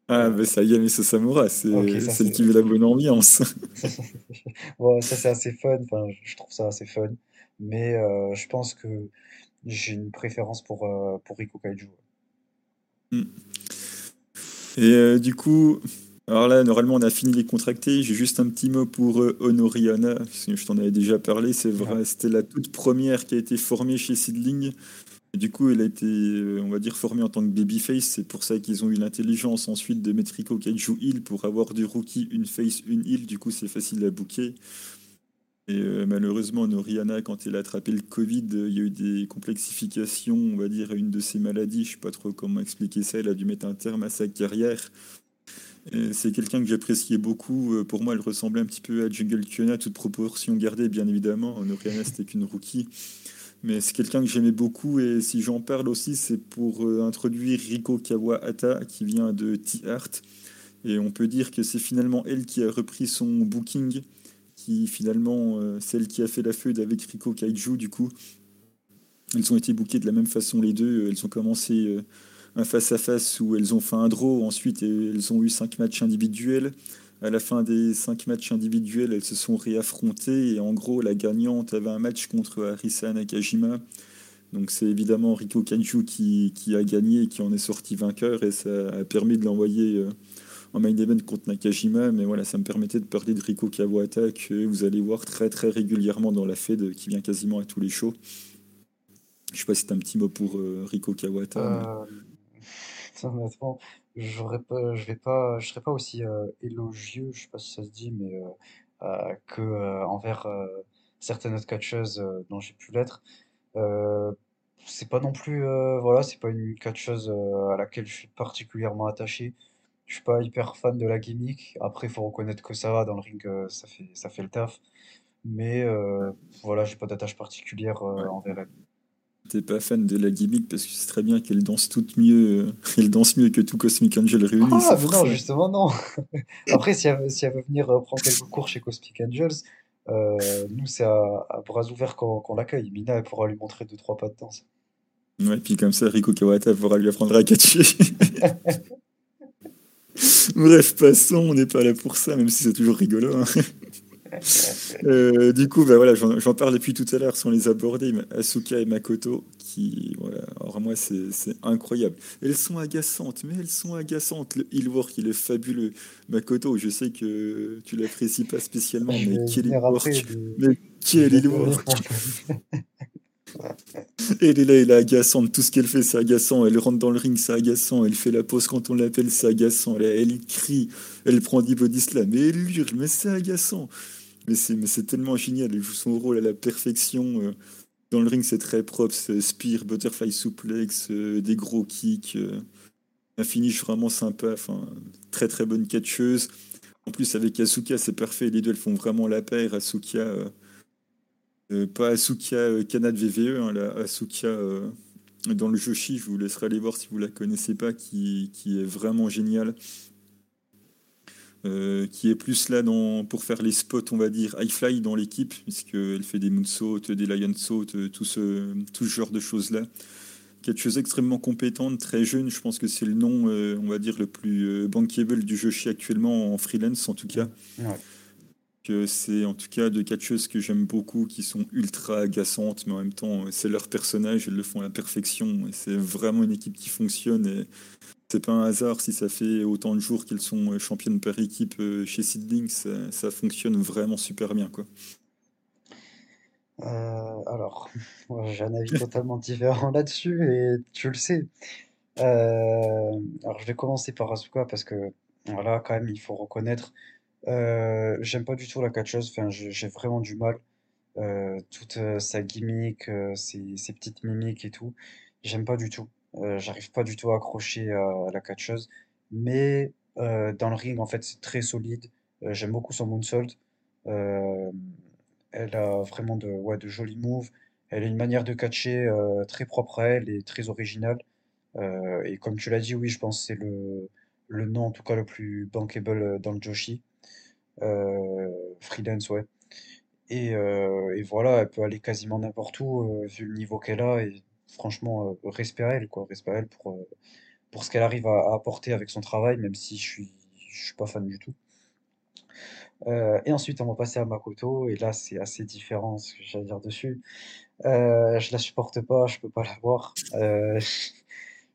Speaker 2: Ah, bah ça y est, mais ça Samura,
Speaker 1: ok,
Speaker 2: c'est
Speaker 1: ça
Speaker 2: celle qui veut la bonne ambiance.
Speaker 1: Bon, ça c'est assez fun. Enfin, je trouve ça assez fun. Mais euh, je pense que j'ai une préférence pour, euh, pour Rico Kaiju.
Speaker 2: Mm. Et euh, du coup, alors là, normalement, on a fini les contractés. J'ai juste un petit mot pour euh, Honoriana, parce que je t'en avais déjà parlé. C'est
Speaker 1: Ouais.
Speaker 2: vrai, c'était la toute première qui a été formée chez Seedling. Du coup, elle a été, euh, on va dire, formée en tant que babyface. C'est pour ça qu'ils ont eu l'intelligence ensuite de mettre Rico Kaiju Heal pour avoir du rookie, une face, une heal. Du coup, c'est facile à booker. Et euh, malheureusement, Noriana, quand elle a attrapé le Covid, euh, il y a eu des complexifications, on va dire, à une de ses maladies. Je sais pas trop comment expliquer ça. Elle a dû mettre un terme à sa carrière. C'est quelqu'un que j'appréciais beaucoup. Pour moi, elle ressemblait un petit peu à Jungle Kiona, toute proportion gardée, bien évidemment. Noriana, c'était qu'une rookie. Mais c'est quelqu'un que j'aimais beaucoup. Et si j'en parle aussi, c'est pour euh, introduire Riko Kawahata, qui vient de T-Art. Et on peut dire que c'est finalement elle qui a repris son booking qui finalement, euh, celle qui a fait la feud avec Riko Kaiju, du coup, elles ont été bookées de la même façon les deux. Elles ont commencé euh, un face-à-face où elles ont fait un draw, ensuite elles ont eu cinq matchs individuels. À la fin des cinq matchs individuels, elles se sont réaffrontées et en gros, la gagnante avait un match contre Arisa Nakajima. Donc c'est évidemment Riko Kaiju qui, qui a gagné et qui en est sorti vainqueur et ça a permis de l'envoyer euh, en main event contre Nakajima, mais voilà, ça me permettait de parler de Riko Kawata que vous allez voir très très régulièrement dans la Fed, qui vient quasiment à tous les shows. Je sais pas si t'as un petit mot pour euh, Riko Kawata, mais
Speaker 1: Euh, honnêtement, j'aurais pas, je vais pas, je serais pas aussi euh, élogieux, je sais pas si ça se dit, mais euh, euh, que euh, envers euh, certaines autres catcheuses euh, dont j'ai pu l'être. Euh, c'est pas non plus, euh, voilà, c'est pas une catcheuse euh, à laquelle je suis particulièrement attaché. Je suis pas hyper fan de la gimmick. Après, il faut reconnaître que ça va dans le ring, euh, ça fait, ça fait le taf. Mais euh, voilà, j'ai pas d'attache particulière euh,
Speaker 2: ouais.
Speaker 1: envers elle.
Speaker 2: T'es pas fan de la gimmick parce que c'est très bien qu'elle danse toute mieux, euh, elle danse mieux que tout Cosmic Angel réuni,
Speaker 1: Ah, mais non, justement, non. Après, si elle veut, si elle veut venir euh, prendre quelques cours chez Cosmic Angels, euh, nous, c'est à, à bras ouverts qu'on l'accueille. Mina, elle pourra lui montrer deux, trois pas de danse.
Speaker 2: Ouais, puis comme ça, Riko Kawata pourra lui apprendre à catcher. Bref, passons, on n'est pas là pour ça, même si c'est toujours rigolo. hein. Euh, du coup, bah voilà, j'en parle depuis tout à l'heure sans les aborder, mais Asuka et Makoto, qui, voilà, alors moi, c'est incroyable. Elles sont agaçantes, mais elles sont agaçantes. Le heel work, il est fabuleux. Makoto, je sais que tu l'apprécies pas spécialement,
Speaker 1: Je
Speaker 2: mais quel
Speaker 1: après,
Speaker 2: work!
Speaker 1: de-
Speaker 2: Mais quel work!
Speaker 1: le
Speaker 2: Elle est là, elle est agaçante. Tout ce qu'elle fait, c'est agaçant. Elle rentre dans le ring, c'est agaçant. Elle fait la pause quand on l'appelle, c'est agaçant. Elle, elle crie, elle prend 10 body slam, mais elle hurle, mais c'est agaçant. Mais c'est, tellement génial. Elle joue son rôle à la perfection. euh. Dans le ring, c'est très propre. Spear, butterfly suplex, euh, des gros kicks. euh, un finish vraiment sympa. Enfin, très très bonne catcheuse. En plus, avec Asuka, c'est parfait. Les deux, elles font vraiment la paire. Asuka. pas Asuka euh, Kanade VVE, hein, Asuka dans le Joshi, je vous laisserai aller voir si vous la connaissez pas, qui, qui est vraiment géniale. Euh, qui est plus là dans, pour faire les spots, on va dire, high fly dans l'équipe, puisqu'elle fait des moonsaults, des lion saut, euh, tout ce, tout ce genre de choses-là. Quelque chose extrêmement compétente, très jeune, je pense que c'est le nom, euh, on va dire, le plus bankable du Joshi actuellement, en freelance en tout cas
Speaker 1: Ouais.
Speaker 2: que c'est en tout cas de catcheuses que j'aime beaucoup, qui sont ultra agaçantes, mais en même temps, c'est leur personnage, elles le font à la perfection. C'est vraiment une équipe qui fonctionne. Et c'est pas un hasard si ça fait autant de jours qu'elles sont euh, championnes par équipe euh, chez Seedling, ça, fonctionne vraiment super bien, quoi.
Speaker 1: Euh, alors, j'ai un avis totalement différent là-dessus et tu le sais. Alors, je vais commencer par Asuka parce que, voilà, quand même, il faut reconnaître. euh, j'aime pas du tout la catcheuse, enfin, j'ai vraiment du mal. Toute sa gimmick, ses petites mimiques et tout, j'aime pas du tout. Euh, j'arrive pas du tout à accrocher à, à la catcheuse. Mais euh, dans le ring, en fait, c'est très solide. Euh, j'aime beaucoup son moonsault. Euh, elle a vraiment de, ouais, de jolis moves. Elle a une manière de catcher euh, très propre à elle et très originale. Euh, et comme tu l'as dit, oui, je pense que c'est le, le nom en tout cas le plus bankable euh, dans le Joshi. Euh, freelance, ouais. Et, euh, et voilà, elle peut aller quasiment n'importe où, euh, vu le niveau qu'elle a. franchement, euh, respect à elle, quoi. Respect à elle pour, euh, pour ce qu'elle arrive à, apporter avec son travail, même si je suis, je suis pas fan du tout. Euh, et ensuite, on va passer à Makoto, et là, c'est assez différent ce que j'ai dire dessus. Euh, je la supporte pas, je peux pas la voir.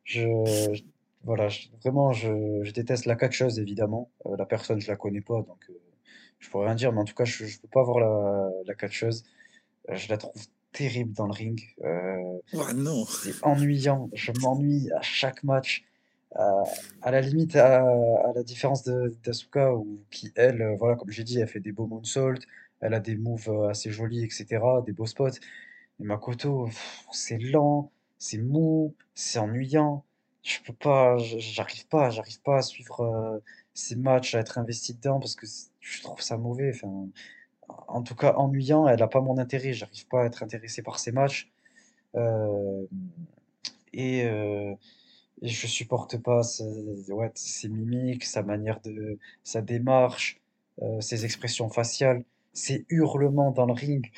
Speaker 1: Je, voilà, vraiment, je, je déteste la catcheuse, évidemment. La personne, je la connais pas, donc je pourrais rien dire, mais en tout cas, je, je peux pas voir la, la catcheuse. Je la trouve terrible dans le ring. Euh,
Speaker 2: Oh non!
Speaker 1: c'est ennuyant, je m'ennuie à chaque match. Euh, à la limite, à, à la différence de d'Asuka, qui elle, euh, voilà, comme j'ai dit, elle fait des beaux moonsaults, elle a des moves assez jolis, etc., des beaux spots. Mais Makoto, c'est lent, c'est mou, c'est ennuyant. Je peux pas, j'arrive pas, j'arrive pas à suivre euh, ces matchs, à être investi dedans parce que je trouve ça mauvais. Enfin, en tout cas, ennuyant, elle a pas mon intérêt. J'arrive pas à être intéressé par ces matchs. Euh, et, euh, et je supporte pas ce- ses mimiques, sa manière de, sa démarche, euh, ses expressions faciales, ses hurlements dans le ring.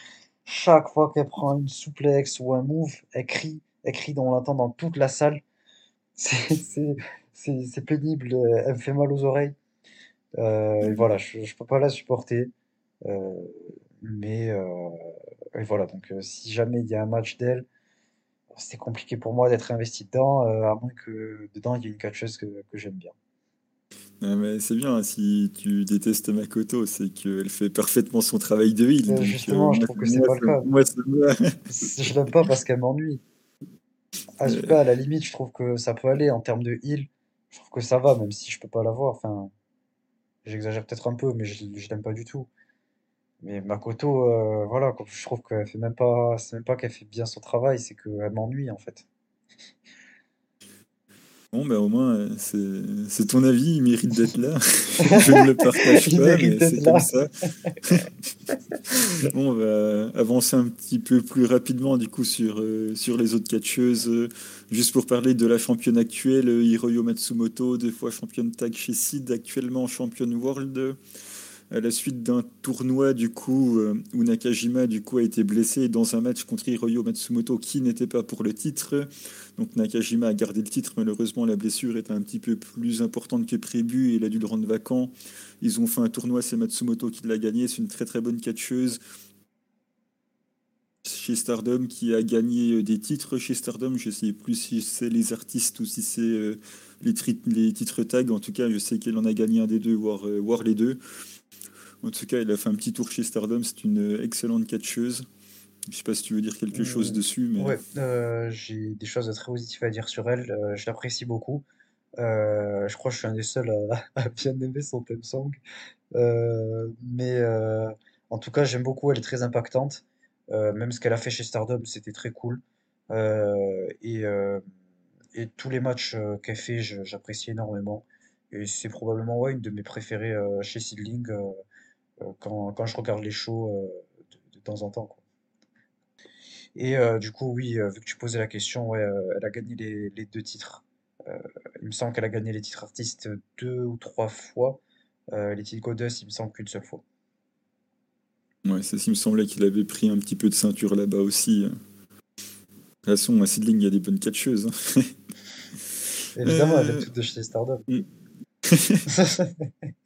Speaker 1: Chaque fois qu'elle prend une souplex ou un move, elle crie, elle crie, on l'entend dans toute la salle. C'est pénible, elle me fait mal aux oreilles. Euh, voilà, je, je peux pas la supporter. Euh, mais euh, et voilà, donc euh, si jamais il y a un match d'elle, c'est compliqué pour moi d'être investi dedans, euh, à moins que dedans il y ait une catcheuse que, que j'aime bien.
Speaker 2: Ah, mais c'est bien, hein, si tu détestes Makoto, c'est qu'elle fait parfaitement son travail de heal.
Speaker 1: Euh,
Speaker 2: euh,
Speaker 1: justement, je trouve que c'est pas le cas.
Speaker 2: moi,
Speaker 1: Je l'aime pas parce qu'elle m'ennuie.
Speaker 2: Euh,
Speaker 1: Asuka, à la limite, je trouve que ça peut aller en termes de heal. Je trouve que ça va, même si je peux pas la voir. Enfin, j'exagère peut-être un peu, mais je, je l'aime pas du tout. Mais Makoto, euh, voilà, quoi, je trouve qu'elle fait même pas, c'est même pas qu'elle fait bien son travail, c'est qu'elle m'ennuie en fait.
Speaker 2: Bon, ben au moins, euh, c'est ton avis, il mérite d'être là. Je ne le partage
Speaker 1: Il
Speaker 2: pas, mais c'est comme ça. Bon, on va avancer un petit peu plus rapidement du coup sur, euh, sur les autres catcheuses. Euh, Juste pour parler de la championne actuelle, euh, Hiroyo Matsumoto, deux fois championne tag chez SID, actuellement championne world. À la suite d'un tournoi du coup euh, où Nakajima du coup a été blessé dans un match contre Hiroyo Matsumoto qui n'était pas pour le titre. Donc Nakajima a gardé le titre, malheureusement la blessure était un petit peu plus importante que prévu et il a dû le rendre vacant. Ils ont fait un tournoi, c'est Matsumoto qui l'a gagné, c'est une très très bonne catcheuse chez Stardom qui a gagné euh, des titres chez Stardom. Je sais plus si c'est les artistes ou si c'est euh, les, titres tag. En tout cas, je sais qu'elle en a gagné un des deux, voire, voire les deux. En tout cas, elle a fait un petit tour chez Stardom. C'est une excellente catcheuse. Je sais pas si tu veux dire quelque chose
Speaker 1: Euh,
Speaker 2: dessus, mais
Speaker 1: ouais, euh, j'ai des choses très positives à dire sur elle. euh, je l'apprécie beaucoup. Euh, je crois que je suis un des seuls à, à bien aimer son theme song. Mais en tout cas, j'aime beaucoup. Elle est très impactante. Même ce qu'elle a fait chez Stardom, c'était très cool. Et, et tous les matchs qu'elle fait, j'apprécie énormément. Et c'est probablement ouais, une de mes préférées chez Seedling quand, quand je regarde les shows euh, de, de temps en temps, quoi. Et euh, du coup, oui, euh, vu que tu posais la question, ouais, euh, elle a gagné les, les deux titres. Euh, il me semble qu'elle a gagné les titres artistes deux ou trois fois. Euh, les titres Goddess, il me semble qu'une seule fois.
Speaker 2: ouais, ça, il me semblait qu'il avait pris un petit peu de ceinture là-bas aussi. De toute façon, à Sidling, il y a des bonnes catcheuses. hein.
Speaker 1: Évidemment, elle est
Speaker 2: Euh,
Speaker 1: toute de chez Stardom.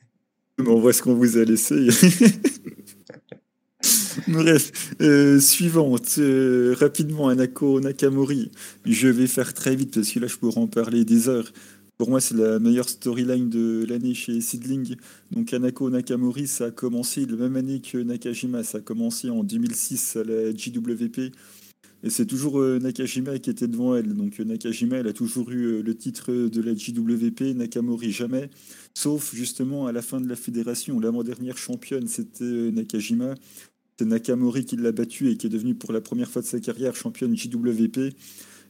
Speaker 2: Mais on voit ce qu'on vous a laissé. Bref, euh, suivante, euh, rapidement, Anako Nakamori. Je vais faire très vite parce que là, je pourrais en parler des heures. Pour moi, c'est la meilleure storyline de l'année chez Sidling. Donc, Anako Nakamori, ça a commencé la même année que Nakajima. Ça a commencé en 2006 à la JWP. Et c'est toujours euh, Nakajima qui était devant elle. Donc, euh, Nakajima, elle a toujours eu euh, le titre de la JWP, Nakamori jamais. Sauf justement à la fin de la fédération. L'avant-dernière championne, c'était Nakajima. C'est Nakamori qui l'a battu et qui est devenu pour la première fois de sa carrière championne JWP.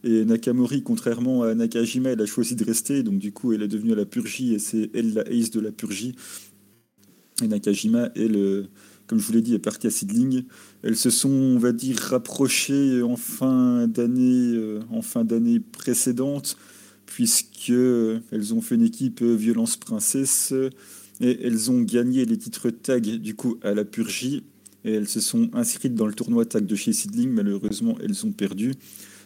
Speaker 2: Et Nakamori, contrairement à Nakajima, elle a choisi de rester. Donc du coup, elle est devenue la Purgie et c'est elle la ace de la Purgie. Et Nakajima, elle, euh, comme je vous l'ai dit, est partie à Sidling. Elles se sont, on va dire, rapprochées en fin d'année, euh, en fin d'année précédente, puisque elles ont fait une équipe euh, Violence Princesse et elles ont gagné les titres tag du coup à la Purgie. et elles se sont inscrites dans le tournoi tag de chez Sidling. Malheureusement, elles ont perdu.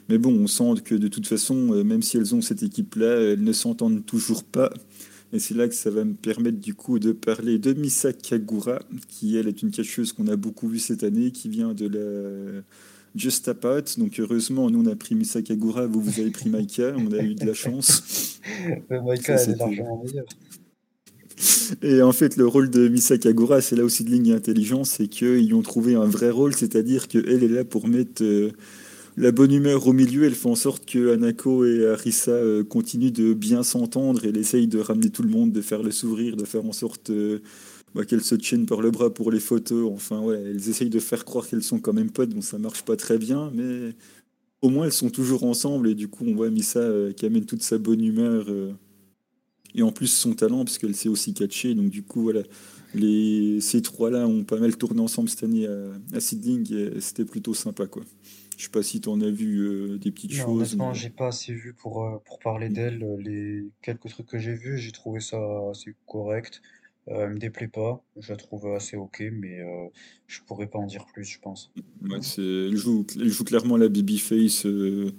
Speaker 2: Mais bon, on sent que de toute façon, euh, même si elles ont cette équipe-là, elles ne s'entendent toujours pas. Et c'est là que ça va me permettre du coup de parler de Misa Kagura, qui elle est une cacheuse qu'on a beaucoup vue cette année, qui vient de la Just Tap Out. Donc heureusement, nous on a pris Misa Kagura, vous vous avez pris Maika, on a eu de la chance.
Speaker 1: Maika, elle est largement meilleure.
Speaker 2: Et en fait, le rôle de Misa Kagura, c'est là aussi de ligne intelligence, c'est qu'ils ont trouvé un vrai rôle, c'est-à-dire qu'elle est là pour mettre euh, la bonne humeur au milieu, elle fait en sorte que Anako et Arisa euh, continuent de bien s'entendre. Elle essaye de ramener tout le monde, de faire le sourire, de faire en sorte euh, bah, qu'elles se tiennent par le bras pour les photos. Enfin, ouais, elles essayent de faire croire qu'elles sont quand même potes. Bon, ça marche pas très bien, mais au moins elles sont toujours ensemble. Et du coup, on voit Misa euh, qui amène toute sa bonne humeur. et en plus, son talent, parce qu'elle sait aussi catcher. Donc, du coup, voilà. Les, ces trois-là ont pas mal tourné ensemble cette année à, à Sidling et c'était plutôt sympa, quoi. Je sais pas si tu en as vu euh, des petites
Speaker 1: Non,
Speaker 2: choses.
Speaker 1: honnêtement, j'ai pas assez vu pour, euh, pour parler d'elle. Les quelques trucs que j'ai vus, j'ai trouvé ça assez correct. Euh, elle me déplaît pas, je la trouve assez ok, mais euh, je pourrais pas en dire plus, je pense.
Speaker 2: Ouais, c'est, elle joue, elle joue clairement la babyface euh,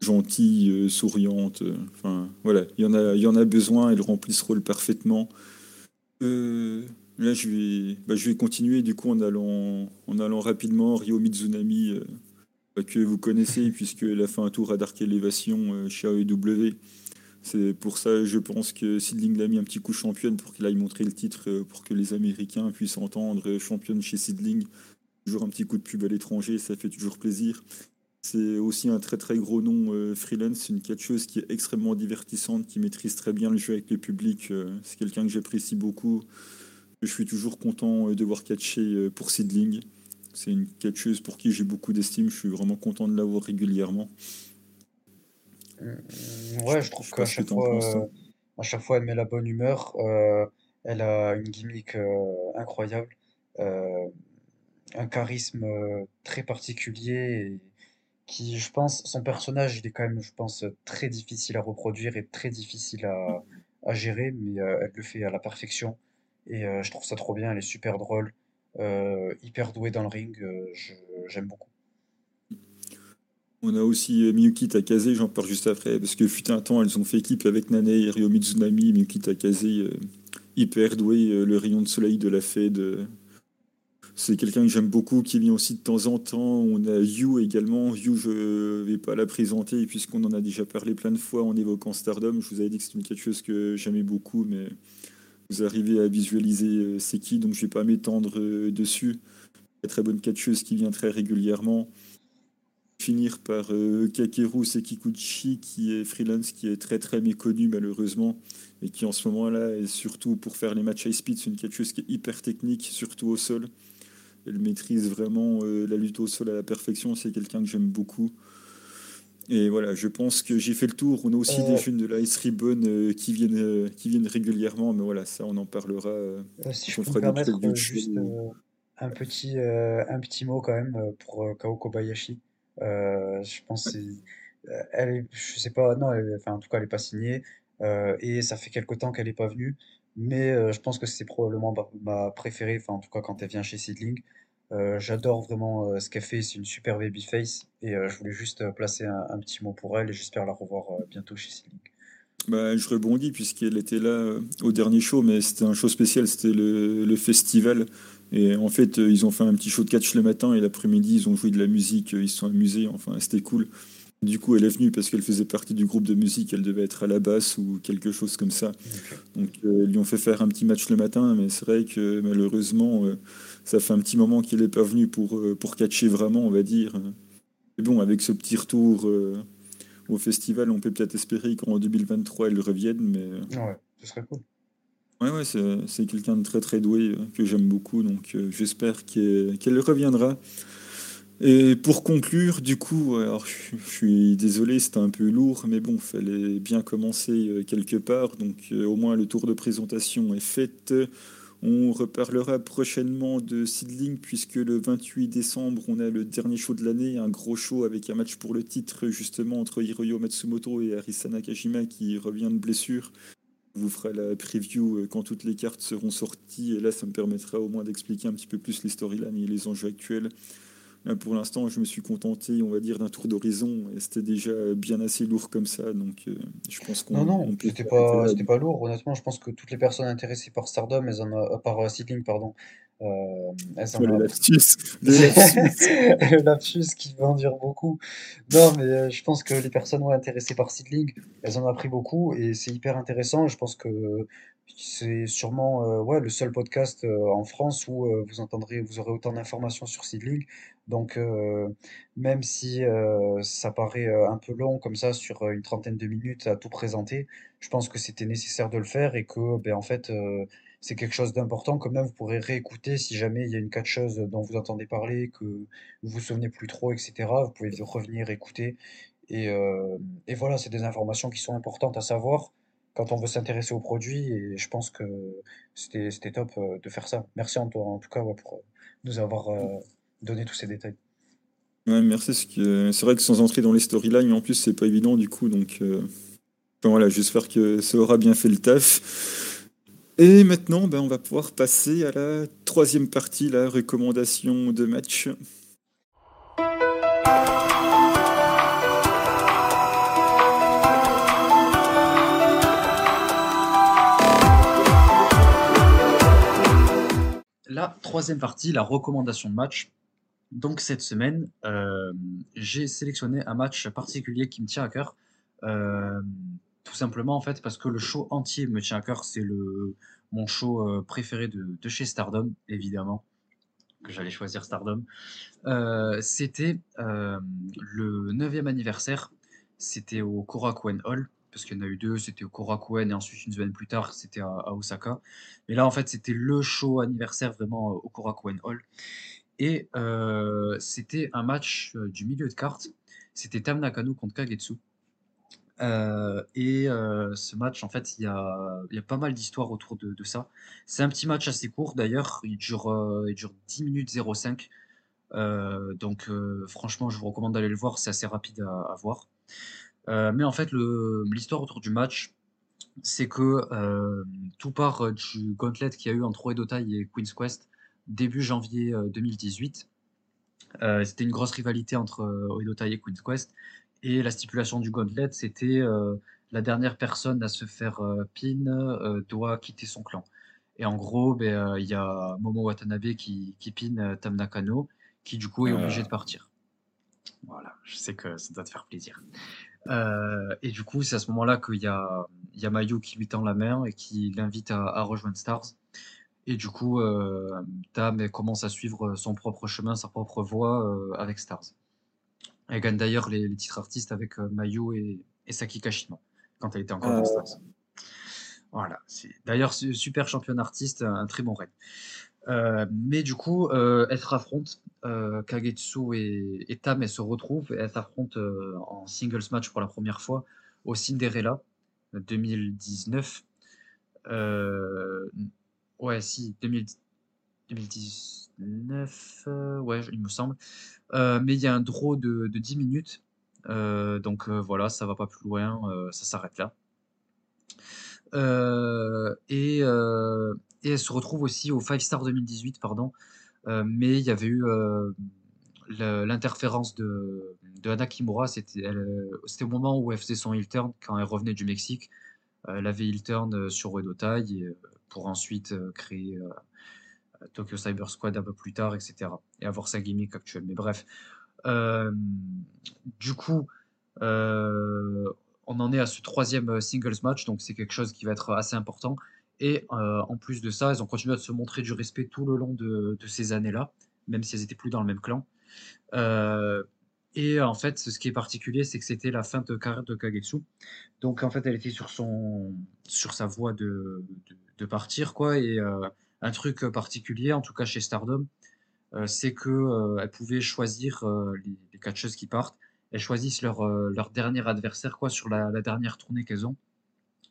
Speaker 2: gentille, souriante. Enfin, voilà, il y en a, il y en a besoin. Elle remplit ce rôle parfaitement. Là, je vais, bah, je vais continuer du coup en allant, en allant rapidement. Ryo Mizunami, que vous connaissez puisqu'elle a fait un tour à Dark Elevation euh, chez AEW. C'est pour ça, je pense que Sidling l'a mis un petit coup championne pour qu'il aille montrer le titre, euh, pour que les Américains puissent entendre euh, championne chez Sidling. Toujours un petit coup de pub à l'étranger, ça fait toujours plaisir. C'est aussi un très très gros nom freelance, une catcheuse qui est extrêmement divertissante, qui maîtrise très bien le jeu avec le public. c'est quelqu'un que j'apprécie beaucoup. Je suis toujours content de voir catcher pour Sidling. C'est une catcheuse pour qui j'ai beaucoup d'estime. Je suis vraiment content de la voir régulièrement. Je,
Speaker 1: Ouais, je trouve
Speaker 2: je
Speaker 1: qu'à
Speaker 2: que
Speaker 1: chaque
Speaker 2: penses.
Speaker 1: fois, euh, à chaque fois, elle met la bonne humeur. euh, elle a une gimmick euh, incroyable, euh, un charisme euh, très particulier et qui, je pense, son personnage, il est quand même, je pense, très difficile à reproduire et très difficile à, à gérer, mais euh, elle le fait à la perfection. Et euh, je trouve ça trop bien. Elle est super drôle, euh, hyper douée dans le ring. euh, j'aime beaucoup.
Speaker 2: On a aussi euh, Miyuki Takase, j'en parle juste après, parce que fut un temps, elles ont fait équipe avec Nane et Ryo Mizunami. Miyuki Takase, euh, hyper doué, euh, le rayon de soleil de la Fed. euh, c'est quelqu'un que j'aime beaucoup, qui vient aussi de temps en temps. On a Yu également. Yu, je vais pas la présenter, puisqu'on en a déjà parlé plein de fois en évoquant Stardom. Je vous avais dit que c'est une quelque chose que j'aimais beaucoup, mais vous arrivez à visualiser euh, c'est qui, donc je vais pas m'étendre euh, dessus. Très très bonne catcheuse qui vient très régulièrement finir par euh, Kakeru Sekiguchi, qui est freelance, qui est très très méconnu malheureusement, et qui en ce moment-là est surtout pour faire les matchs high speed, c'est une catcheuse qui est hyper technique, surtout au sol. Elle maîtrise vraiment la lutte au sol à la perfection, c'est quelqu'un que j'aime beaucoup. Et voilà, je pense que j'ai fait le tour. On a aussi des
Speaker 1: Euh,
Speaker 2: jeunes de la Ice Ribbon euh, qui, viennent, euh, qui viennent régulièrement, mais voilà, ça on en parlera euh,
Speaker 1: si je peux me
Speaker 2: des
Speaker 1: permettre juste un petit, un petit mot quand même pour Kao Kobayashi. Je pense euh, elle est, je sais pas, non, elle- enfin en tout cas elle est pas signée et ça fait quelque temps qu'elle est pas venue, mais je pense que c'est probablement ma, ma préférée, enfin en tout cas quand elle vient chez Seedling. Euh, j'adore vraiment euh, ce qu'elle fait, c'est une super babyface et euh, je voulais juste placer un, un petit mot pour elle et j'espère la revoir bientôt chez Seedling.
Speaker 2: Bah, je rebondis puisqu'elle était là au dernier show, mais c'était un show spécial, c'était le, le festival. Et en fait, ils ont fait un petit show de catch le matin et l'après-midi, ils ont joué de la musique, ils se sont amusés, enfin, c'était cool. Du coup, elle est venue parce qu'elle faisait partie du groupe de musique, elle devait être à la basse ou quelque chose comme ça. Donc, ils lui ont fait faire un petit match le matin, mais c'est vrai que malheureusement, ça fait un petit moment qu'elle n'est pas venue pour, euh, pour catcher vraiment, on va dire. Et bon, avec ce petit retour euh, au festival, on peut peut-être espérer qu'en 2023, elle revienne, mais euh,
Speaker 1: Ouais, ce serait cool.
Speaker 2: ouais, ouais, c'est quelqu'un de très très doué que j'aime beaucoup, donc euh, j'espère qu'elle reviendra. Et pour conclure, du coup, alors je je suis désolé, c'était un peu lourd, mais bon, fallait bien commencer quelque part, donc euh, au moins le tour de présentation est fait. On reparlera prochainement de Seedling, puisque le 28 décembre, on a le dernier show de l'année, un gros show avec un match pour le titre, justement, entre Hiroyo Matsumoto et Arisa Nakajima qui revient de blessure. vous fera la preview quand toutes les cartes seront sorties. Et là, ça me permettra au moins d'expliquer un petit peu plus les storylines et les enjeux actuels pour l'instant, je me suis contenté, on va dire, d'un tour d'horizon. Et c'était déjà bien assez lourd comme ça. Donc, euh, je pense qu'on.
Speaker 4: Non, non, c'était pas, c'était pas lourd. Honnêtement, je pense que toutes les personnes intéressées par Stardom, elles en ont, euh, par euh, Seedling, pardon, euh, elles en
Speaker 2: le lapsus,
Speaker 4: le lapsus qui veut en dire beaucoup. Non, mais je pense que les personnes ouais, intéressées par Seedling, elles en ont appris beaucoup et c'est hyper intéressant. Je pense que c'est sûrement euh, ouais, le seul podcast euh, en France où euh, vous entendrez, vous aurez autant d'informations sur Seedling. Donc, même si ça paraît un peu long comme ça sur une trentaine de minutes à tout présenter, je pense que c'était nécessaire de le faire et que, ben, en fait, c'est quelque chose d'important. Quand même, vous pourrez réécouter si jamais il y a une catcheuse dont vous entendez parler, que vous vous souvenez plus trop, etc. Vous pouvez revenir écouter. Et, et voilà, c'est des informations qui sont importantes à savoir quand on veut s'intéresser au produit. Et je pense que c'était top euh, de faire ça. Merci en, en tout cas pour euh, nous avoir euh, donné tous ces détails.
Speaker 2: Ouais, merci. C'est vrai que sans entrer dans les storylines, en plus, c'est pas évident du coup. Donc voilà, j'espère que ça aura bien fait le taf. Et maintenant, ben, on va pouvoir passer à la troisième partie, la recommandation de match.
Speaker 1: La troisième partie, la recommandation de match. Donc cette semaine, euh, j'ai sélectionné un match particulier qui me tient à cœur. Euh, tout simplement en fait parce que le show entier me tient à cœur. C'est le mon show euh, préféré de, chez Stardom, évidemment, que j'allais choisir Stardom. C'était le 9e anniversaire. C'était au Korakuen Hall parce qu'il y en a eu deux, c'était au Korakuen et ensuite une semaine plus tard, c'était à, Osaka. Mais là, en fait, c'était le show anniversaire vraiment euh, au Korakuen Hall. Et euh, c'était un match euh, du milieu de carte. C'était Tam Nakano contre Kagetsu. et ce match, en fait, il y a, y a, pas mal d'histoires autour de, ça. C'est un petit match assez court d'ailleurs, il, dure il dure 10 minutes 05. donc franchement, je vous recommande d'aller le voir, c'est assez rapide à, à voir. Euh, mais en fait, l'histoire autour du match, c'est que euh, tout part euh, du gauntlet qu'il y a eu entre Oedotai et Queen's Quest début janvier 2018. c'était une grosse rivalité entre Oedotai et Queen's Quest. Et la stipulation du gauntlet, c'était la dernière personne à se faire pin doit quitter son clan. Et en gros, ben, il y a Momo Watanabe qui, qui pin Tam Nakano, qui du coup est obligé de partir. Voilà, je sais que ça doit te faire plaisir. Euh, et du coup, c'est à ce moment-là qu'il y a, il y a Mayu qui lui tend la main et qui l'invite à, rejoindre Stars. Et du coup, euh, Tam commence à suivre son propre chemin, sa propre voie euh, avec Stars. Elle gagne d'ailleurs les, titres artistes avec Mayu et, et, Saki Kashima quand elle était encore dans Stars. Voilà. D'ailleurs, super championne artiste, un très bon règne. Mais du coup, elles se affrontent, euh, Kagetsu et, Tam, se retrouvent, et elles s'affrontent en singles match pour la première fois au Cinderella 2019. ouais, si, 2019, ouais, il me semble. mais il y a un draw de, de 10 minutes, donc voilà, ça va pas plus loin, ça s'arrête là. et et elle se retrouve aussi au Five Star 2018, pardon. Euh, mais il y avait eu euh, l'interférence de, de Anna Kimura. C'était au moment où elle faisait son heel turn quand elle revenait du Mexique. elle avait heel turn sur Uedotai pour ensuite créer Tokyo Cyber Squad un peu plus tard, etc. Et avoir sa gimmick actuelle. Mais bref. du coup, on en est à ce troisième singles match, donc c'est quelque chose qui va être assez important. Et euh, en plus de ça, elles ont continué à se montrer du respect tout le long de, ces années-là, même si elles n'étaient plus dans le même clan. Euh, et en fait, ce qui est particulier, c'est que c'était la fin de carrière de Kagetsu. Donc en fait, elle était sur, son, sur sa voie de, de, partir. quoi. Et euh, un truc particulier, en tout cas chez Stardom, c'est qu'elle pouvait choisir les, les catcheuses qui partent. Elles choisissent leur, leur dernier adversaire quoi, sur la dernière tournée qu'elles ont.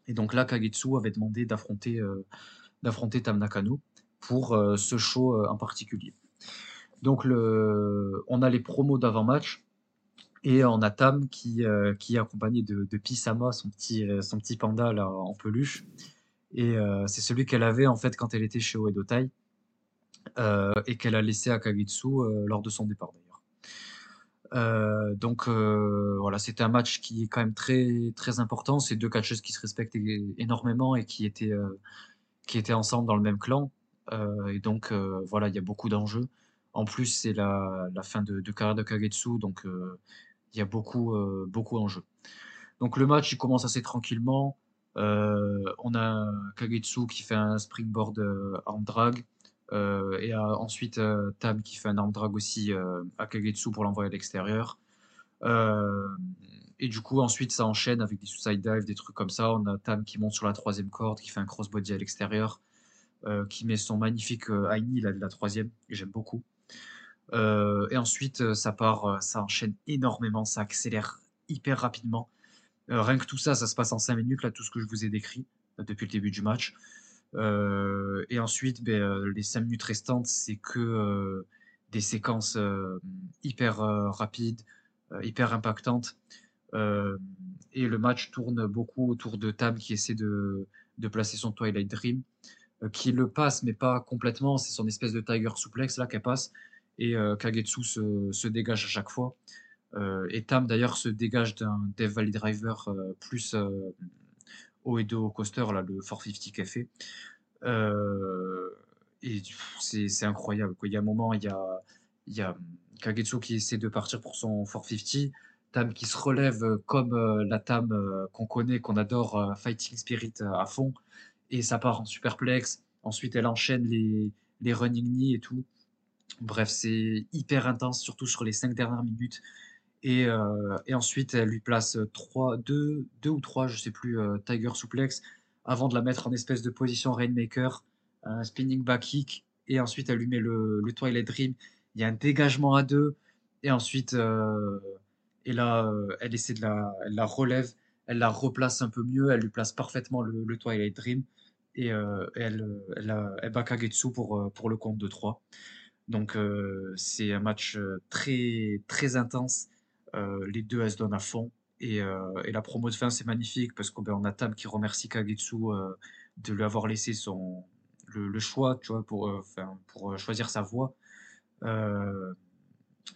Speaker 1: Et donc là, Kagetsu avait demandé d'affronter euh, d'affronter Tam Nakano pour euh, ce show euh, en particulier. Donc on a les promos d'avant-match. Et on a Tam qui, est accompagné de, Pisama, son petit, panda en peluche. Et c'est celui qu'elle avait en fait quand elle était chez Oedo Tai et qu'elle a laissé à Kagitsu lors de son départ d'ailleurs. donc voilà, c'était un match qui est quand même très, très important. C'est deux catcheuses qui se respectent énormément et qui étaient, qui étaient ensemble dans le même clan. et donc voilà, il y a beaucoup d'enjeux. En plus, c'est la, fin de, carrière de Kagetsu, donc il y a beaucoup, euh, beaucoup en. Donc le match, il commence assez tranquillement. Euh, on a Kagetsu qui fait un springboard euh, arm drag. et ensuite Tam qui fait un arm drag aussi à Kagetsu pour l'envoyer à l'extérieur. et du coup, ensuite, ça enchaîne avec des suicide dive, des trucs comme ça. On a Tam qui monte sur la troisième corde, qui fait un crossbody à l'extérieur, qui met son magnifique Aini, la, la troisième, que j'aime beaucoup. Euh, et ensuite, euh, ça part, euh, ça enchaîne énormément, ça accélère hyper rapidement. rien que tout ça, ça se passe en 5 minutes, là, tout ce que je vous ai décrit depuis le début du match. Et ensuite, ben, les 5 minutes restantes, c'est que des séquences hyper rapides, hyper impactantes. et le match tourne beaucoup autour de Tam qui essaie de, placer son Twilight Dream, qui le passe, mais pas complètement. C'est son espèce de Tiger Suplex là qu'elle passe et euh, Kagetsu se, dégage à chaque fois. Euh, et Tam d'ailleurs se dégage d'un Dev Valley Driver euh, plus Oedo Coaster, là, le 450 qu'elle fait. et c'est incroyable. Quoi. Il y a un moment, il y a, il y a Kagetsu qui essaie de partir pour son 450. Tam qui se relève comme la Tam qu'on connaît, qu'on adore, Fighting Spirit à fond. Et ça part en superplex. Ensuite, elle enchaîne les, les running knee et tout. Bref, c'est hyper intense, surtout sur les cinq dernières minutes. Et, euh, et ensuite, elle lui place trois, deux, deux ou trois, je sais plus, euh, Tiger Suplex, avant de la mettre en espèce de position Rainmaker, un spinning back kick, et ensuite elle lui met le, le Twilight Dream. Il y a un dégagement à deux, et ensuite, euh, et là, elle essaie de la, la relève, elle la replace un peu mieux, elle lui place parfaitement le, le Twilight Dream, et, elle, elle, elle, bat Kagetsu pour, pour le compte de 3. Donc c'est un match très très intense. Euh, les deux elles se donnent à fond. Et, et la promo de fin c'est magnifique parce qu'on ben, a Tam qui remercie Kagetsu de lui avoir laissé son le, choix, pour, choisir sa voix.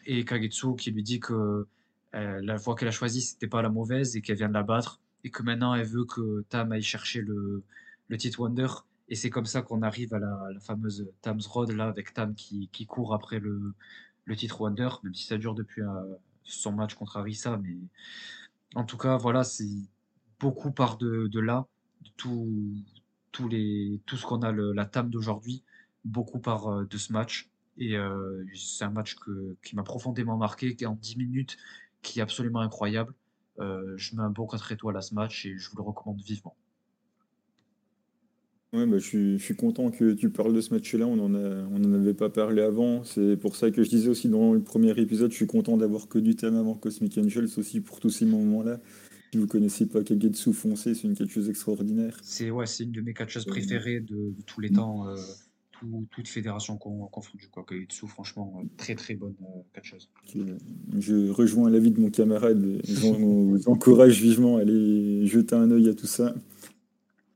Speaker 1: et Kagetsu qui lui dit que la voix qu'elle a choisie, c'était pas la mauvaise et qu'elle vient de la battre et que maintenant elle veut que Tam aille chercher le, le titre Wonder et c'est comme ça qu'on arrive à la, fameuse Tam's Road, là, avec Tam qui, court après le, le, titre Wonder, même si ça dure depuis euh, son match contre Arisa. Mais en tout cas, voilà, c'est beaucoup part de, là, de tout, les, tout ce qu'on a, le, la Tam d'aujourd'hui, beaucoup part euh, de ce match. Et euh, c'est un match qui m'a profondément marqué, qui est en 10 minutes, qui est absolument incroyable. je mets un bon 4 étoiles à ce match et je vous le recommande vivement.
Speaker 2: Ouais, bah, je, suis, content que tu parles de ce match-là. On n'en on en avait pas parlé avant. C'est pour ça que je disais aussi dans le premier épisode, je suis content d'avoir connu thème avant Cosmic Angels aussi pour tous ces moments-là. Si vous connaissez pas Kagetsu Foncé, c'est une catcheuse extraordinaire.
Speaker 1: C'est ouais, c'est une de mes catcheuses préférées de, tous les temps, euh, tout, toute fédération confondue. Quoi. Kagetsu, franchement, euh, très très bonne euh, catcheuse.
Speaker 2: Je rejoins l'avis de mon camarade. Je vous encourage vivement à aller jeter un œil à tout ça.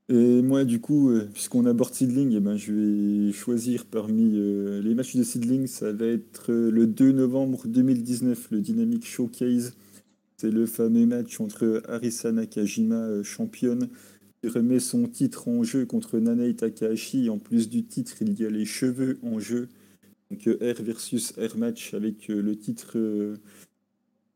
Speaker 2: Et moi, du coup, euh, puisqu'on aborde Seedling, eh ben, je vais choisir parmi euh, les matchs de Seedling. Ça va être euh, le 2 novembre 2019, le Dynamic Showcase. C'est le fameux match entre Arisa Nakajima, championne, qui remet son titre en jeu contre Nanei Takahashi. En plus du titre, il y a les cheveux en jeu. Donc R versus R match avec le titre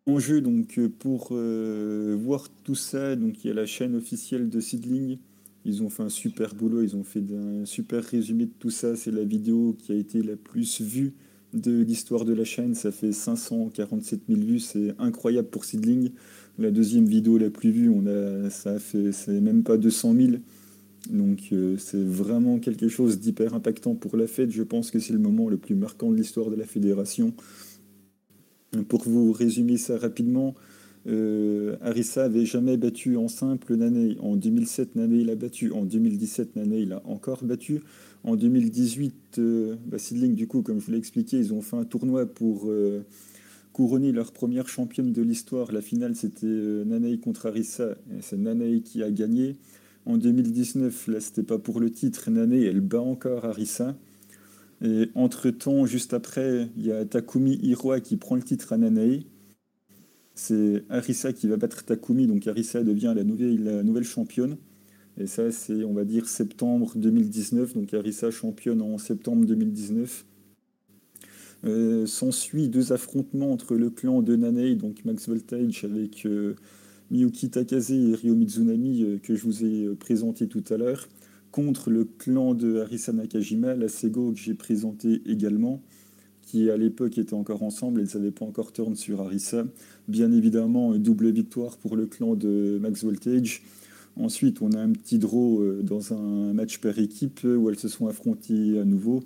Speaker 2: en jeu. Donc pour voir tout ça, donc il y a la chaîne officielle de Seedling ils ont fait un super boulot, ils ont fait un super résumé de tout ça. C'est la vidéo qui a été la plus vue de l'histoire de la chaîne. Ça fait 547 000 vues, c'est incroyable pour Seedling. La deuxième vidéo la plus vue, on a, ça fait, c'est même pas 200 000. Donc euh, c'est vraiment quelque chose d'hyper impactant pour la fête. Je pense que c'est le moment le plus marquant de l'histoire de la fédération. Pour vous résumer ça rapidement, euh, Arisa avait jamais battu en simple Nane. En 2007, Nane l'a battu. En 2017, Nane l'a encore battu. En 2018, euh, bah, du coup, comme je vous l'ai expliqué, ils ont fait un tournoi pour euh, couronner leur première championne de l'histoire. La finale, c'était Nanae contre Arisa. Et c'est Nanae qui a gagné. En 2019, là, c'était pas pour le titre. Nanae, elle bat encore Arisa. Et entre-temps, juste après, il y a Takumi Hiroa qui prend le titre à Nanae. C'est Arisa qui va battre Takumi, donc Arisa devient la nouvelle, championne. Et ça, c'est, on va dire, septembre 2019. Donc Arisa championne en septembre 2019. Euh, S'ensuit deux affrontements entre le clan de Nanae, donc Max Voltage avec euh, Miyuki Takase et Ryo Mizunami, euh, que je vous ai présenté tout à l'heure contre le clan de Arisa Nakajima, la Sego que j'ai présenté également, qui à l'époque étaient encore ensemble, ils n'avaient pas encore turn sur Arisa. Bien évidemment, double victoire pour le clan de Max Voltage. Ensuite, on a un petit draw euh, dans un match par équipe où elles se sont affrontées à nouveau.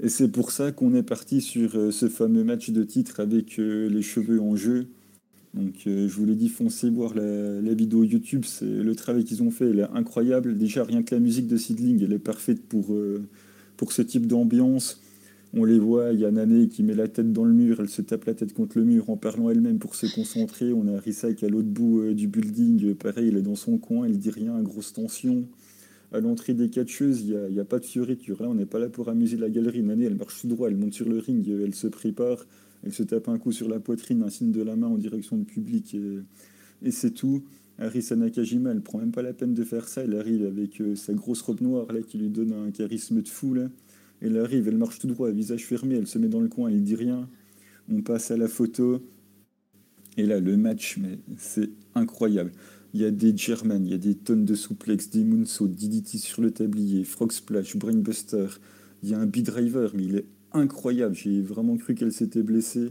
Speaker 2: Et c'est pour ça qu'on est parti sur euh, ce fameux match de titre avec euh, les cheveux en jeu. Donc euh, je vous l'ai dit, foncez voir la, vidéo YouTube, c'est le travail qu'ils ont fait, est incroyable. Déjà rien que la musique de Seedling, elle est parfaite pour, euh, pour ce type d'ambiance. On les voit, il y a Nané qui met la tête dans le mur, elle se tape la tête contre le mur en parlant elle-même pour se concentrer. On a est à l'autre bout euh, du building, pareil, elle est dans son coin, elle dit rien, grosse tension. À l'entrée des catcheuses, il n'y a, pas de fioriture. Là, on n'est pas là pour amuser la galerie. Nané, elle marche tout droit, elle monte sur le ring, elle se prépare. Elle se tape un coup sur la poitrine, un signe de la main en direction du public et, c'est tout. Arisa Nakajima, elle prend même pas la peine de faire ça. Elle arrive avec euh, sa grosse robe noire là qui lui donne un charisme de fou. Elle arrive, elle marche tout droit, visage fermé, elle se met dans le coin, elle dit rien. On passe à la photo. Et là, le match, mais c'est incroyable. Il y a des German, il y a des tonnes de souplex, des moonsaults, DDT sur le tablier, frog splash, brainbuster. Il y a un B-driver, mais il est incroyable. J'ai vraiment cru qu'elle s'était blessée.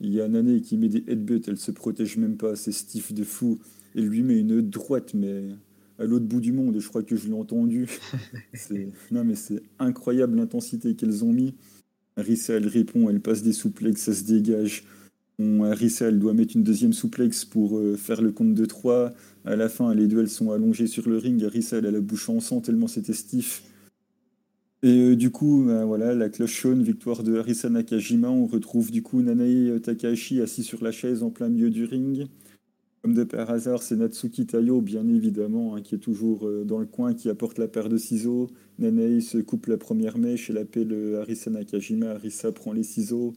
Speaker 2: Il y a Nané qui met des headbutts, elle se protège même pas, c'est stiff de fou. Elle lui met une droite, mais à l'autre bout du monde, je crois que je l'ai entendu. non, mais c'est incroyable l'intensité qu'elles ont mis. Arisa, elle répond, elle passe des souplex, ça se dégage. Arisa, elle doit mettre une deuxième souplex pour euh, faire le compte de 3. À la fin, les deux, elles sont allongées sur le ring. Arisa, elle a la bouche en sang tellement c'était stiff. Et euh, du coup, bah, voilà, la cloche sonne, victoire de Harisa Nakajima. On retrouve du coup Nanae Takahashi assis sur la chaise en plein milieu du ring. Comme de par hasard, c'est Natsuki Tayo, bien évidemment, hein, qui est toujours euh, dans le coin, qui apporte la paire de ciseaux. Nanae se coupe la première mèche, elle appelle euh, Harisa Nakajima. Harisa prend les ciseaux,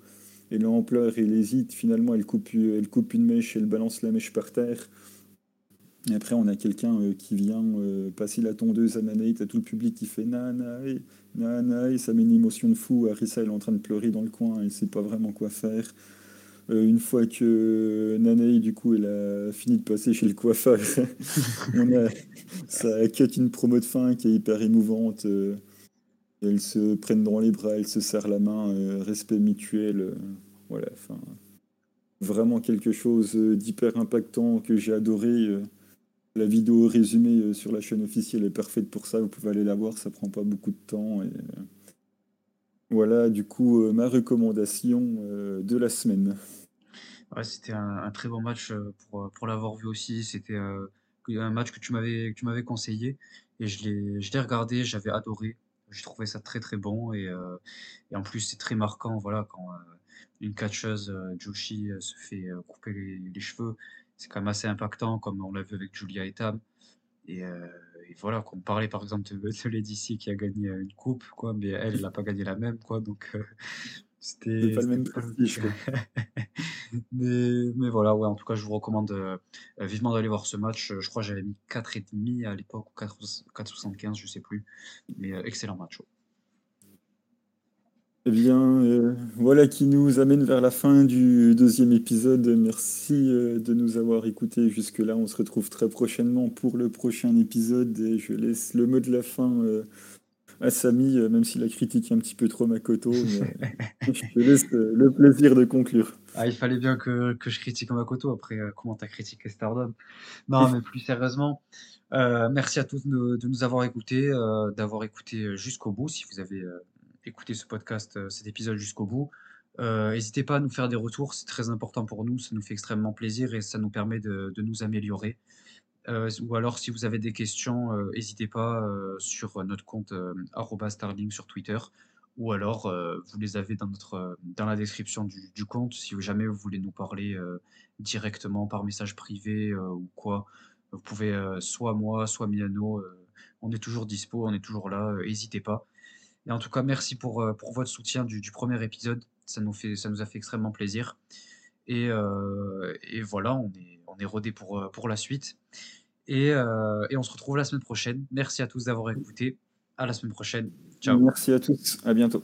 Speaker 2: et là en pleure, elle hésite. Finalement, elle coupe, une mèche, elle balance la mèche par terre. Et après, on a quelqu'un qui vient passer la tondeuse à Nanae, t'as tout le public qui fait Nanae, Nana, ça met une émotion de fou. Arisa, elle est en train de pleurer dans le coin, elle sait pas vraiment quoi faire. Euh, une fois que Nanae, du coup, elle a fini de passer chez le coiffeur, ça cut une promo de fin qui est hyper émouvante. Euh, elles se prennent dans les bras, elles se serrent la main, euh, respect mutuel. voilà, enfin, vraiment quelque chose d'hyper impactant que j'ai adoré. La vidéo résumée sur la chaîne officielle est parfaite pour ça, vous pouvez aller la voir, ça prend pas beaucoup de temps. Et... Euh, voilà, du coup, euh, ma recommandation de la semaine.
Speaker 1: C'était un, très bon match pour, pour l'avoir vu aussi. C'était un match que tu m'avais tu m'avais conseillé et je l'ai regardé, j'avais adoré. J'ai trouvé ça très très bon et, et en plus c'est très marquant voilà quand une catcheuse Joshi se fait couper les, cheveux c'est quand même assez impactant, comme on l'a vu avec Julia et Tam. Et, euh, et voilà, qu'on parlait par exemple de, de Lady qui a gagné euh, une coupe, quoi, mais elle, elle n'a pas gagné la même, quoi. Donc, euh, c'était.
Speaker 2: pas le même prestige,
Speaker 1: mais, mais voilà, ouais, en tout cas, je vous recommande euh, vivement d'aller voir ce match. Je crois que j'avais mis 4,5 à l'époque, ou 4,75, je sais plus. Mais excellent match.
Speaker 2: Eh bien, euh, voilà qui nous amène vers la fin du deuxième épisode. Merci euh, de nous avoir écoutés jusque-là. On se retrouve très prochainement pour le prochain épisode et je laisse le mot de la fin euh, à Samy, même si la critique est un petit peu trop Makoto. je te laisse le plaisir de conclure.
Speaker 1: Ah, il fallait bien que, que je critique Makoto après comment tu as critiqué Stardom? Non, mais plus sérieusement, merci à tous de, de nous avoir écoutés, d'avoir écouté jusqu'au bout si vous avez écouter ce podcast, euh, cet épisode jusqu'au bout. Euh, n'hésitez pas à nous faire des retours, c'est très important pour nous, ça nous fait extrêmement plaisir et ça nous permet de, nous améliorer. Euh, ou alors, si vous avez des questions, n'hésitez pas sur notre compte Starling sur Twitter ou alors vous les avez dans, notre, dans la description du, du compte si jamais vous voulez nous parler directement par message privé ou quoi. Vous pouvez soit moi, soit Miano, on est toujours dispo, on est toujours là, n'hésitez pas. Et en tout cas, merci pour, pour votre soutien du, premier épisode. Ça nous, fait, ça nous a fait extrêmement plaisir. Et, et voilà, on est, on est rodé pour, pour la suite. Et, et on se retrouve la semaine prochaine. Merci à tous d'avoir écouté. À la semaine prochaine. Ciao.
Speaker 2: Merci à tous. À bientôt.